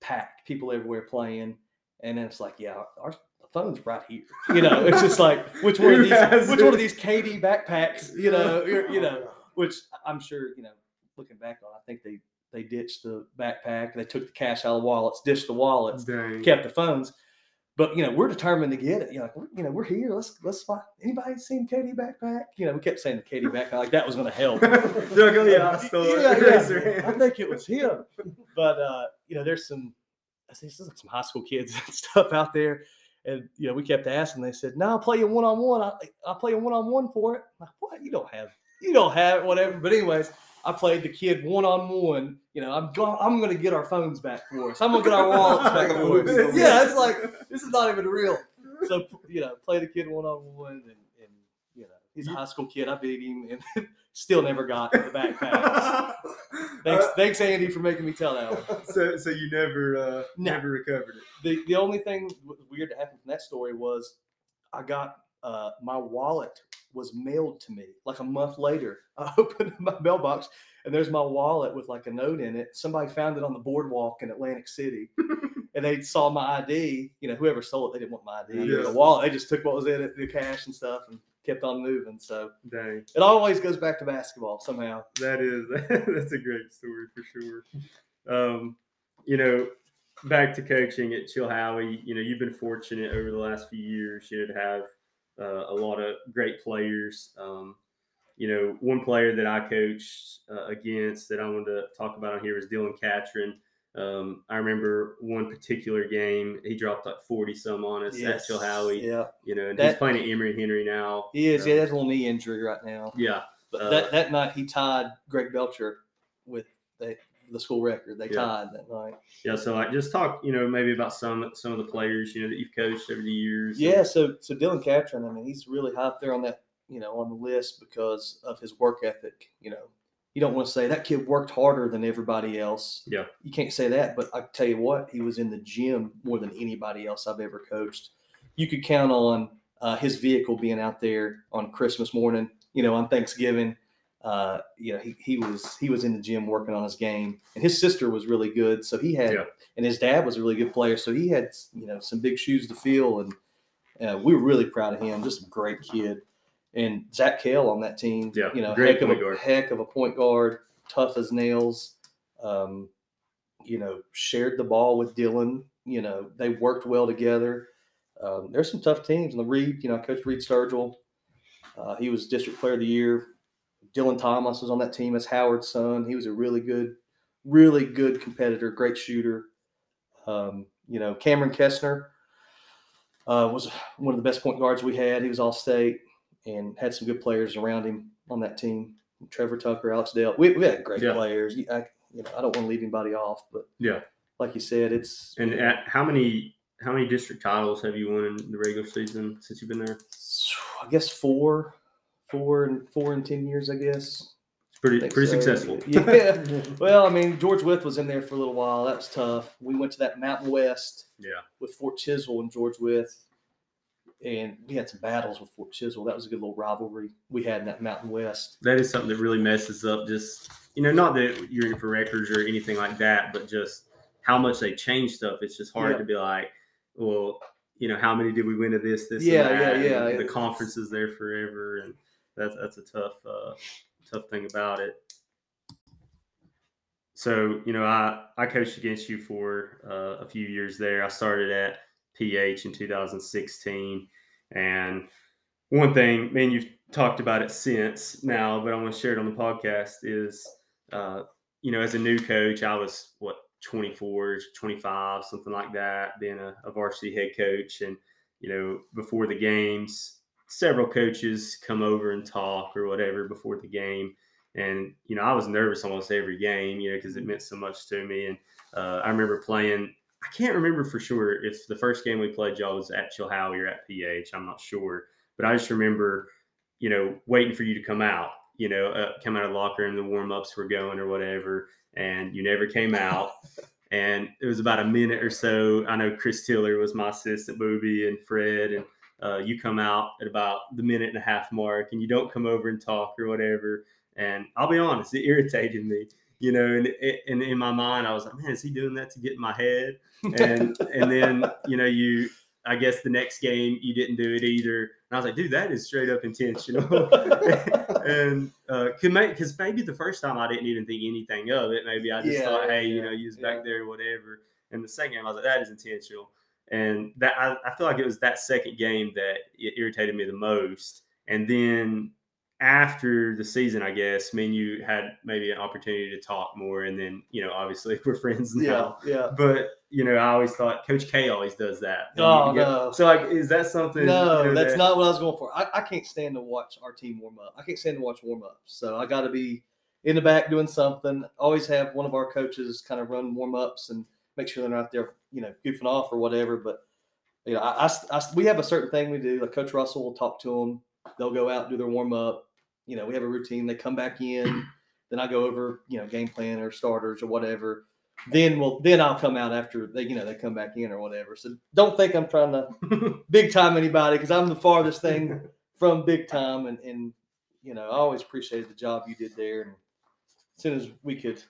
packed, people everywhere playing, and then it's like, yeah, our phone's right here. You know, it's just like which one of these which one of these KD backpacks, you know, you know, which I'm sure, you know, looking back on, I think they they ditched the backpack, they took the cash out of the wallets, ditched the wallets, Dang. kept the phones. But you know, we're determined to get it. You know, like, we're, you know, we're here. Let's let's find anybody seen KD backpack? You know, we kept saying Katie backpack like that was going to help. They're like, yeah, I. Yeah, yeah. I think it was him. But uh, you know, there's some I see some high school kids and stuff out there. And you know, we kept asking. They said, "No, I'll play you one on one. I'll play you one on one for it." I'm like, what? You don't have, you don't have it, whatever. But anyways, I played the kid one on one. You know, I'm going. I'm going to get our phones back for us. I'm going to get our wallets back for us. Yeah, it's like this is not even real. So you know, play the kid one on one, and and you know, he's a high school kid. I beat him, and still never got the backpacks. Thanks, Uh, thanks, Andy, for making me tell that one. so, so you never, uh, No. never recovered it. The the only thing weird that happened from that story was I got uh, my wallet was mailed to me like a month later. I opened my mailbox and there's my wallet with like a note in it. Somebody found it on the boardwalk in Atlantic City, and they saw my ID. You know, whoever stole it, they didn't want my ID Yeah. the wallet. They just took what was in it, the cash and stuff, and kept on moving. So Dang, it always goes back to basketball somehow. that is that's a great story for sure. Um, you know, back to coaching at Chilhowie. You know, you've been fortunate over the last few years. You know, to have uh, a lot of great players. Um, you know, one player that I coached uh, against that I wanted to talk about on here was Dylan Catron. Um, I remember one particular game, he dropped like 40 some on us at Chilhowie, Yeah, you know, and he's playing at Emory Henry now. he is. Um, Yeah, that's a little knee injury right now. Yeah. But Uh, that, that night he tied Greg Belcher with the, the school record. They Yeah. tied that night. Yeah. So like just talk, you know, maybe about some, some of the players, you know, that you've coached over the years. Yeah, so so Dylan Catron, I mean, he's really high up there on that, you know, on the list because of his work ethic. You know, you don't want to say that kid worked harder than everybody else. Yeah. You can't say that, but I tell you what, he was in the gym more than anybody else I've ever coached. You could count on uh, his vehicle being out there on Christmas morning, you know, on Thanksgiving. Uh, you know, he, he was he was in the gym working on his game, and his sister was really good, so he had, Yeah. and his dad was a really good player, so he had you know some big shoes to fill, and uh, we were really proud of him. Just a great kid. And Zach Kale on that team, Yeah, you know, heck of a guard. heck of a point guard, tough as nails. Um, you know, shared the ball with Dylan. You know, they worked well together. Um, there's some tough teams. And the Reed, you know, Coach Reed Sturgill, uh, he was District Player of the Year. Dylan Thomas was on that team as Howard's son. He was a really good, really good competitor, great shooter. Um, you know, Cameron Kessner uh, was one of the best point guards we had. He was all state and had some good players around him on that team. Trevor Tucker, Alex Dale. We, we had great Yeah. players. I, you know, I don't want to leave anybody off, but Yeah. like you said, it's And at how many, how many district titles have you won in the regular season since you've been there? I guess four, four and four and ten years. I guess. It's pretty, pretty so. successful. Yeah. Well, I mean, George Wythe was in there for a little while. That was tough. We went to that Mountain West Yeah. with Fort Chiswell and George Wythe. and we had some battles with Fort Chiswell. That was a good little rivalry we had in that Mountain West. That is something that really messes up just you know, not that you're in for records or anything like that, but just how much they change stuff. It's just hard Yeah. to be like, well, you know, how many did we win of this, this, Yeah, and that? yeah, yeah. And the It's- conference is there forever, and that's that's a tough, uh, tough thing about it. So you know, I I coached against you for uh, a few years there. I started at PH in 2016, and one thing, man, you've talked about it since now, but I want to share it on the podcast is, uh, you know, as a new coach, I was what 24, 25, something like that, being a, a varsity head coach, and you know, before the games, several coaches come over and talk or whatever before the game. And, you know, I was nervous almost every game, you know, because it meant so much to me. And uh, I remember playing, I can't remember for sure if the first game we played y'all was at Chilhowie or at PH. I'm not sure. But I just remember, you know, waiting for you to come out, you know, uh, come out of the locker room, the warm ups were going or whatever. And you never came out. and it was about a minute or so. I know Chris Tiller was my assistant, Booby, and Fred. And uh, you come out at about the minute and a half mark and you don't come over and talk or whatever. And I'll be honest, it irritated me, you know. And, and in my mind, I was like, man, is he doing that to get in my head? And and then you know, you I guess the next game you didn't do it either. And I was like, dude, that is straight up intentional. and uh, could make because maybe the first time I didn't even think anything of it. Maybe I just Yeah, thought, hey, you know, you was yeah. back there, whatever. And the second game, I was like, that is intentional. And that I, I feel like it was that second game that it irritated me the most. And then after the season, I guess, me and you had maybe an opportunity to talk more. And then, you know, obviously we're friends now. yeah, yeah. But you know, I always thought Coach K always does that. Oh, get- no. So like, is that something? No, you know, that's that- not what I was going for. I, I can't stand to watch our team warm up. I can't stand to watch warm ups. So I got to be in the back doing something. Always have one of our coaches kind of run warm ups and make sure they're not there, you know, goofing off or whatever. But you know, I, I, I- we have a certain thing we do. Like Coach Russell will talk to them. They'll go out do their warm up. You know, we have a routine. They come back in. Then I go over, you know, game plan or starters or whatever. Then we'll then I'll come out after they, you know, they come back in or whatever. So don't think I'm trying to big time anybody because I'm the farthest thing from big time. And, and, you know, I always appreciated the job you did there. And as soon as we could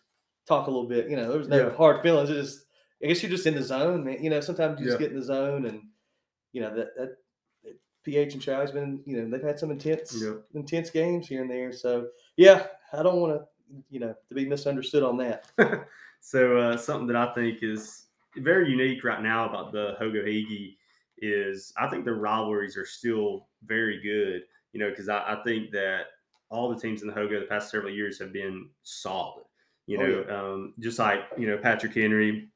talk a little bit, you know, there was no Yeah. hard feelings. It just, I guess you're just in the zone, man. You know, sometimes you just get in the zone and, you know, that, that, that PH and Chow's been, you know, they've had some intense, Yeah. intense games here and there. So, yeah, I don't want to, you know, to be misunderstood on that. so uh, something that I think is very unique right now about the Hogoheegee is I think the rivalries are still very good. You know, because I, I think that all the teams in the Hogo the past several years have been solid. You Oh, know, um, just like you know Patrick Henry.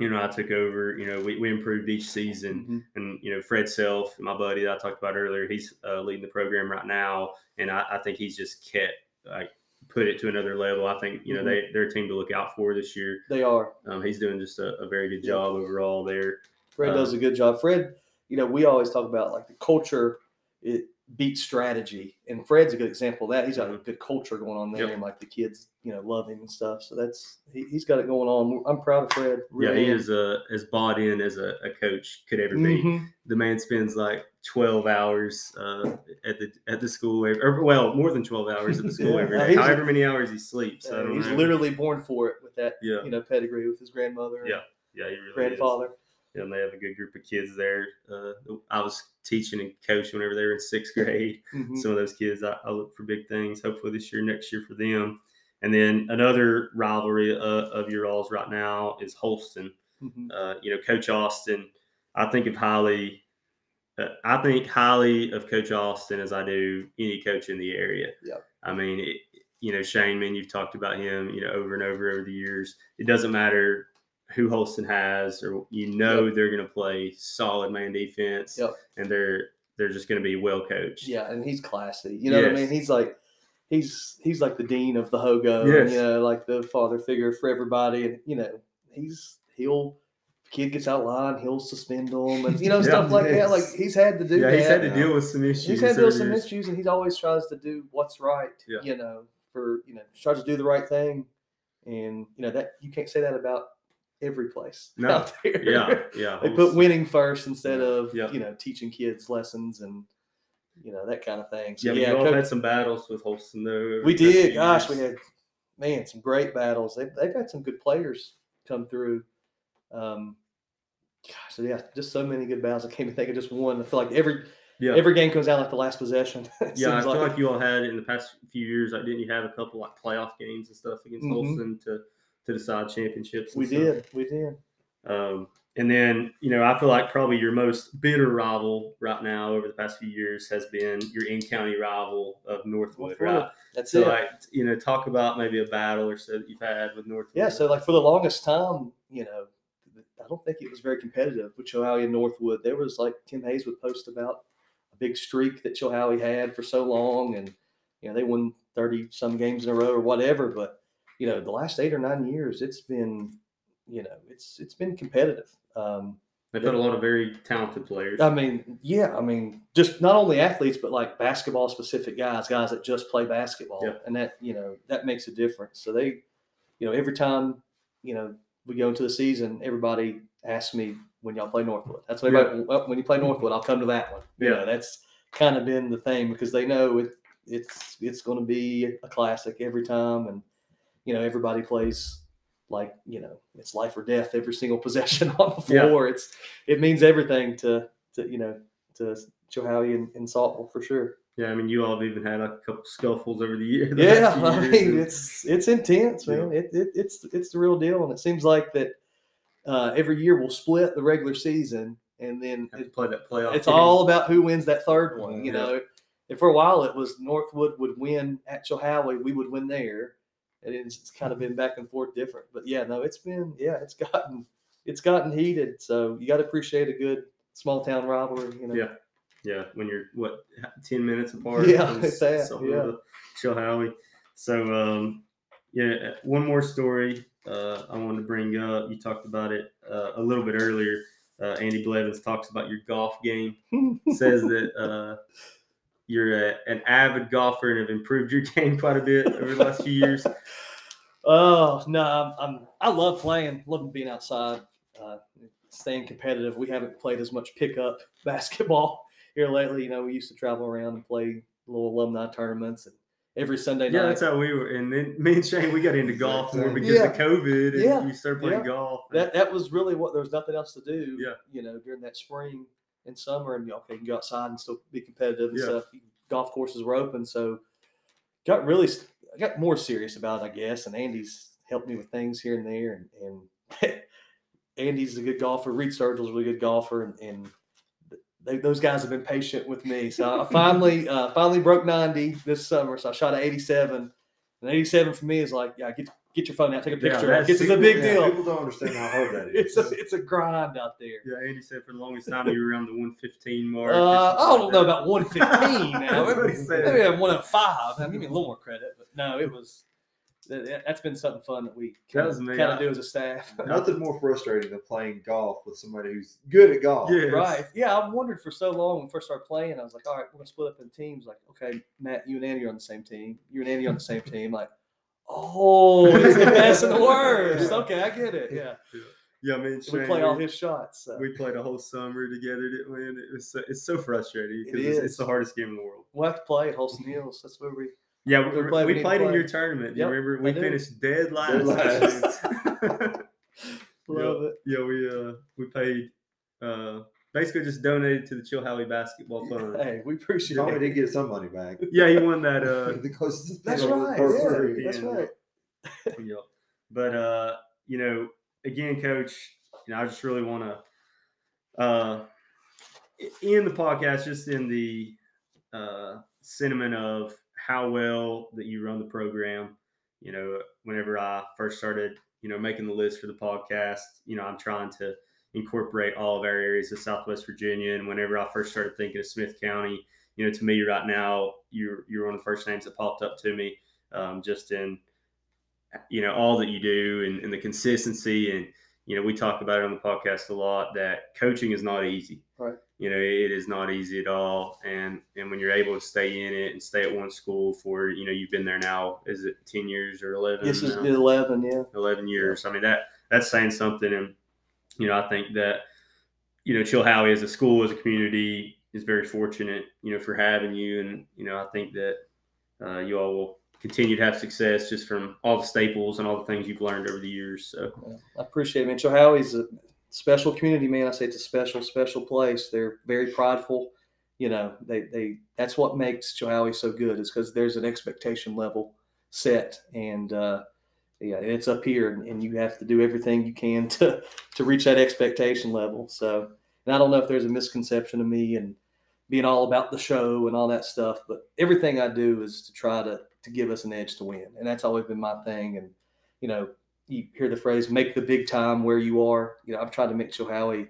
You know, I took over. You know, we, we improved each season. Mhm. and you know Fred Self, my buddy that I talked about earlier, he's uh, leading the program right now, and I, I think he's just kept like put it to another level. I think you know they they're a team to look out for this year. They are. Um, he's doing just a, a very good Yeah. job overall there. Fred does Um, a good job. Fred, you know, we always talk about like the culture it beats strategy, and Fred's a good example of that. He's got a good culture going on there, Mm-hmm. Yep. and like the kids, you know, love him and stuff. So that's he, he's got it going on. I'm proud of Fred. Yeah, he am. is uh, as bought in as a, a coach could ever be. Mhm. The man spends like twelve hours uh, at the at the school, every, or well, more than twelve hours at the school Yeah, every day. However many hours he sleeps, I don't he's know. literally born for it with that, yeah, you know, pedigree with his grandmother, Yeah, yeah, he really is. And they have a good group of kids there. Uh, I was teaching and coaching whenever they were in sixth grade. Mhm. Some of those kids, I, I look for big things. Hopefully this year, next year for them. And then another rivalry uh, of your all's right now is Holston. Mhm. Uh, you know, Coach Austin. I think of highly. Uh, I think highly of Coach Austin as I do any coach in the area. Yep. I mean, it, you know, Shane, man, you've talked about him, you know, over and over over the years. It doesn't matter who Holston has, or you know they're going to play solid man defense, Yep. and they're they're just going to be well coached. Yeah, and he's classy. You know what I mean? He's like he's he's like the dean of the Hogo, Yes. and, you know, like the father figure for everybody. And you know, he's he'll kid gets out of line, he'll suspend them, and you know Yeah. stuff like that. Like he's had to do yeah, that. he's had to deal with some issues. He's had to deal with some issues, and he always tries to do what's right. Yeah. You know, for you know, tries to do the right thing, and you know that you can't say that about every place No. out there. Yeah, yeah. they put winning first instead of Yeah. you know teaching kids lessons and you know that kind of thing. So Yeah, yeah, we all had some battles with Holston though. we over the past did. Gosh, we had man some great battles. They've they've had some good players come through. Um, gosh, so yeah, just so many good battles. I can't even think of just one. I feel like every Yeah, every game comes out like the last possession. Yeah. I feel like you all had in the past few years. Like, didn't you have a couple like playoff games and stuff against Mhm. Holston to to decide championships? we stuff? did, we did. Um, and then, you know, I feel like probably your most bitter rival right now over the past few years has been your in county rival of Northwood, Northwood, right? That's So, it. like, you know, talk about maybe a battle or so that you've had with Northwood. Yeah, so like for the longest time, you know, I don't think it was very competitive with Chilhowie and Northwood. There was like Tim Hayes would post about a big streak that Chilhowie had for so long, and you know they won thirty some games in a row or whatever. But you know, the last eight or nine years, it's been, you know, it's it's been competitive. Um, they've had a lot of very talented players. I mean, yeah, I mean, just not only athletes, but like basketball specific guys, guys that just play basketball, Yeah. and that you know that makes a difference. So they, you know, every time you know we go into the season, everybody asks me when y'all play Northwood. That's what everybody. Well, when you play Northwood, I'll come to that one. You Yeah. know, that's kind of been the thing because they know it, it's it's going to be a classic every time, and you know everybody plays like you know it's life or death every single possession on the Yeah. floor. It's it means everything to to you know to Chilhowie and, and Saltville for sure. yeah, I mean, you all have even had a couple scuffles over the years. Yeah, I mean it's it's intense, man. It, it it's it's the real deal, and it seems like that uh, every year we'll split the regular season, and then it, play that playoff. it's game. all about who wins that third one. You Yeah. know, and for a while it was Northwood would win at Chilhowie, we would win there, and it's, it's kind of been back and forth different. But yeah, no, it's been yeah, it's gotten it's gotten heated. So you got to appreciate a good small town rivalry. You know, Yeah. Yeah, when you're what ten minutes apart. Yeah, that, yeah. with Chilhowie. So um, yeah, one more story uh, I wanted to bring up. You talked about it uh, a little bit earlier. Uh, Andy Blevins talks about your golf game. Says that uh, you're a, an avid golfer and have improved your game quite a bit over the last few years. Oh no, I'm, I'm I love playing, love being outside, uh, staying competitive. We haven't played as much pickup basketball here lately. You know, we used to travel around and play little alumni tournaments, and every Sunday Yeah, night. Yeah, that's how we were. And then me and Shane, we got into golf more because Yeah. of COVID, and Yeah. you started playing Yeah. golf. that that was really what there was nothing else to do. Yeah. You know, during that spring and summer, and you okay, you can go outside and still be competitive and Yeah. stuff. Golf courses were open, so got really I got more serious about it, I guess. And Andy's helped me with things here and there, and and Andy's a good golfer. Reed Sturgill's a really good golfer, and, and they, those guys have been patient with me. So I finally uh, finally broke ninety this summer. So I shot an eighty seven. And 87 for me is like, yeah, I get get your phone out, take a picture. Yeah, that's It's a big Yeah, deal People don't understand how hard that is. it's a it's a grind out there. Yeah, Andy said for the longest time you were around the 115 mark. Uh, I don't like know that. about 115 now. That's what he said. Maybe I'm 105. Now, give me a little more credit, but no, it was. that- that- That's been something fun that we kind of, do as a staff. Nothing more frustrating than playing golf with somebody who's good at golf. Yes. Right. Yeah, I wondered for so long when we first started playing. I was like, all right, we're gonna split up in teams. Like, okay, Matt, you and Andy are on the same team. You and Andy are on the same team. Like, oh, it's the best and the worst. Okay, I get it. Yeah, Yeah, I mean, we Shane, play all his shots. So. We played a whole summer together, didn't we? And it was so, it's so frustrating It because it's, it's the hardest game in the world. We'll have to play at Holston Hills. That's where we. Yeah, We we, play- we we need to played in your tournament. Do you Yep, remember? We finished dead last. last. Love it. yeah, we uh we paid uh basically just donated to the Chilhowie Basketball Fund. Hey, we appreciate it. Tommy it. did get some money back. Yeah, he won that uh because That's for right. Yeah, that's right. yeah. But uh, you know, again, coach, you know, I just really want to uh in the podcast, just in the uh sentiment of how well that you run the program. You know, whenever I first started, you know, making the list for the podcast, you know, I'm trying to incorporate all of our areas of Southwest Virginia. And whenever I first started thinking of Smyth County, you know, to me right now, you're you're one of the first names that popped up to me, um, just in you know all that you do and, and the consistency and you know we talk about it on the podcast a lot that coaching is not easy Right. you know it is not easy at all and and when you're able to stay in it and stay at one school for you know you've been there now is it 10 years or 11 This is now? 11, yeah. 11 years i mean that that's saying something. And you know, I think that you know, Chilhowie as a school, as a community, is very fortunate, you know, for having you. And you know, I think that uh, you all will continue to have success just from all the staples and all the things you've learned over the years. So I appreciate it, man. Chilhowie's a special community, man. I say it's a special, special place. They're very prideful. You know, they they that's what makes Chilhowie so good is because there's an expectation level set, and uh, yeah, it's up here, and, you have to do everything you can to to reach that expectation level. So, and I don't know if there's a misconception of me and being all about the show and all that stuff, but everything I do is to try to to give us an edge to win, and that's always been my thing. And you know, you hear the phrase "make the big time where you are." You know, I've tried to make Chilhowie,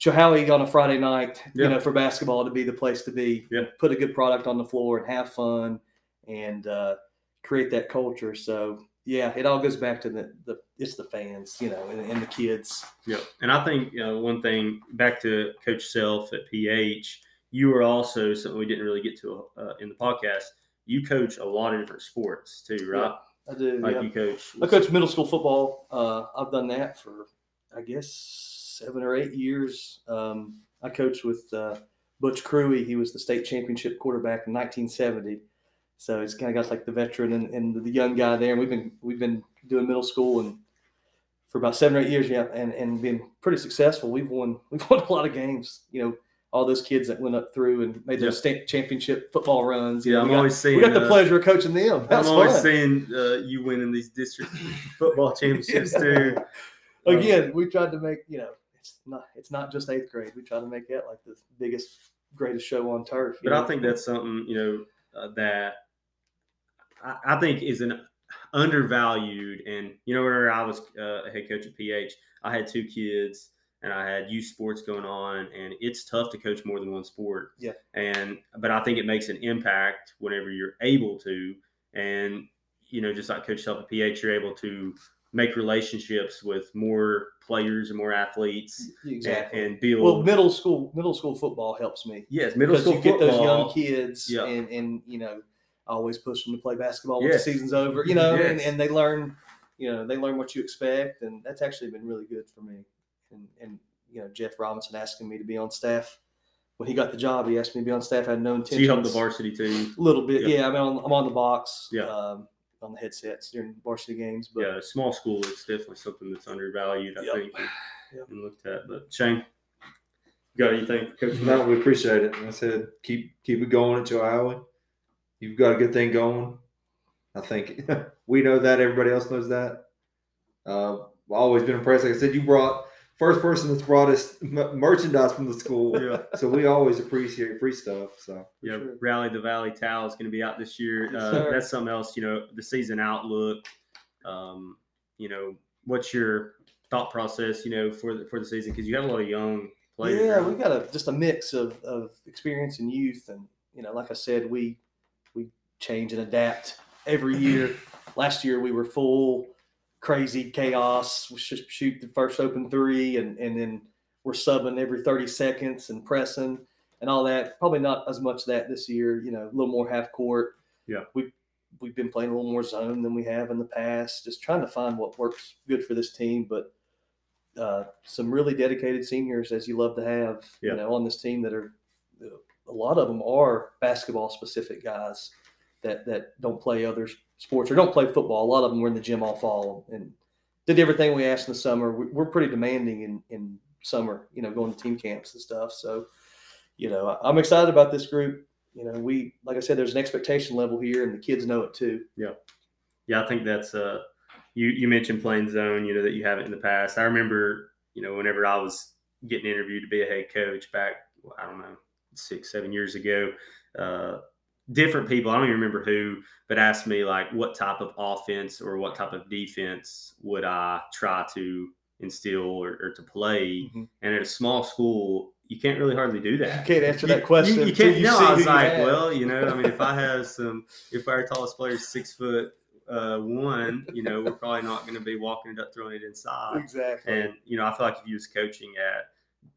Chilhowie on a Friday night, Yeah. you know, for basketball to be the place to be. Yeah. Put a good product on the floor and have fun, and uh, create that culture. So yeah, it all goes back to the the it's the fans, you know, and, and the kids. Yep. And I think you know, one thing back to Coach Self at PH, you were also something we didn't really get to uh, in the podcast. You coach a lot of different sports too, right? I do. Like yeah. you coach. I coach middle school football. Uh, I've done that for, I guess, seven or eight years. Um, I coached with uh, Butch Cruey. He was the state championship quarterback in 1970. So it's kind of got like the veteran and, and the young guy there. And we've been we've been doing middle school and for about seven or eight years, yeah, and and been pretty successful. We've won we've won a lot of games. You know, all those kids that went up through and made those state championship football runs. you Yeah, know, I'm got- always seeing. we got the uh, pleasure of coaching them. I'm always fun. seeing uh, you winning these district football championships too. Um, again, we tried to make you know it's not it's not just eighth grade. We try to make that like the biggest, greatest show on turf. But I think that's something you know uh, that I, think is an undervalued. And you know, whenever I was uh, a head coach at PH, I had two kids and I had youth sports going on, and it's tough to coach more than one sport. Yeah. And but I think it makes an impact whenever you're able to, and you know, just like Coach Self at PH, you're able to make relationships with more players and more athletes exactly. and, and build. well, middle school middle school football helps me yes, middle school you get those young kids Yeah. and and you know I always push them to play basketball once Yes. the season's over. You know, and, Yes. and they learn you know they learn what you expect, and that's actually been really good for me. And and you know Jeff Robinson asking me to be on staff. When he got the job, he asked me to be on staff. I had no So intention. you helped the varsity team? A little bit, Yeah. yeah. I mean, I'm, I'm on the box, Yeah. um, on the headsets during varsity games. But yeah, small school is definitely something that's undervalued, I Yep. think, and, Yep. and looked at. But Shane, you got anything, for Coach? No, we appreciate it. I said, keep keep it going at Chilhowie. You've got a good thing going. I think we know that. Everybody else knows that. Uh, I've always been impressed. Like I said, you brought first person that's brought us m- merchandise from the school. Yeah, So we always appreciate free stuff. So yeah. sure. Rally the Valley towel is going to be out this year. Yes, Uh, sir. that's something else. You know, the season outlook. Um, you know, what's your thought process? You know, for the for the season because you have a lot of young players. yeah, around. we got a just a mix of, of experience and youth, and you know, like I said, we we change and adapt every year. Last year we were full crazy chaos. We just shoot the first open three, and and then we're subbing every thirty seconds and pressing and all that. Probably not as much that this year. You know, a little more half court. Yeah. we we've been playing a little more zone than we have in the past. Just trying to find what works good for this team, but uh, some really dedicated seniors, as you love to have, Yeah. you know, on this team that are a lot of them are basketball specific guys that that don't play other sports or don't play football. A lot of them were in the gym all fall and did everything we asked in the summer. We- We're pretty demanding in in summer, you know, going to team camps and stuff. So, you know, I'm excited about this group. You know, we like I said, there's an expectation level here, and the kids know it too. Yeah, yeah, I think that's uh you you mentioned playing zone, you know, that you haven't in the past. I remember, you know, whenever I was getting interviewed to be a head coach back, I don't know, six, seven years ago, uh different people, I don't even remember who, but asked me like what type of offense or what type of defense would I try to instill or, or to play. Mhm. And at a small school, you can't really hardly do that. You Can't answer You- that question You, you can't. you no, I was like, have. well, you know, I mean, if I have some, if our tallest player is six foot uh, one, you know, we're probably not going to be walking it up, throwing it inside. Exactly. And you know, I feel like if you was coaching at,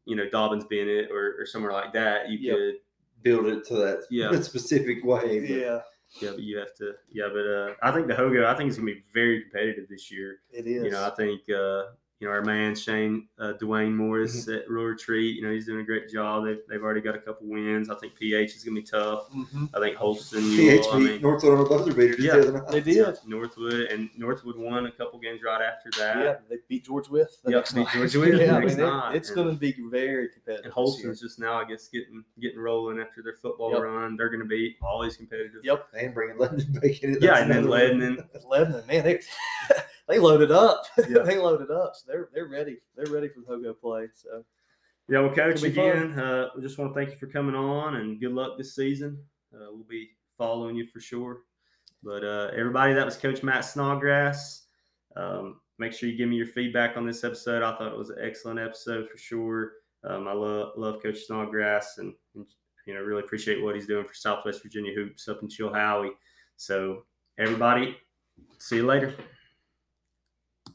you know, Dobyns-Bennett or, or somewhere like that, you Yep. could, build it to that Yeah. specific way. but- yeah, yeah, but you have to, yeah. But uh, I think the Hogo, I think it's going to be very competitive this year. it is. You know, I think, uh, you know, our man Shane uh, Dwayne Morris at Rural Retreat. You know, he's doing a great job. They've, they've already got a couple wins. I think PH is going to be tough. Mhm. I think Holston, PH Ewell, I beat mean, Northwood on a buzzer beater Yeah, the. They did. Northwood and Northwood won a couple games right after that. Yeah, they beat George Wythe. Yep, beat. George Wythe yeah, I mean, it- it's going to be very competitive. And. Holston's just now, I guess, getting getting rolling after their football Yep. run. They're going to be always competitive. Yep. And bringing London back in. Yeah, and then Lebanon. Lebanon, man, they they loaded up. Yeah. they loaded up. So they're they're ready. They're ready for the Hogo play. So Yeah, well, Coach, It'll be fun. again, uh, we just want to thank you for coming on and good luck this season. Uh, we'll be following you for sure. But uh, everybody, that was Coach Matt Snodgrass. Um, make sure you give me your feedback on this episode. I thought it was an excellent episode for sure. Um, I love love Coach Snodgrass and, and you know really appreciate what he's doing for Southwest Virginia hoops up in Chilhowie. So everybody, see you later.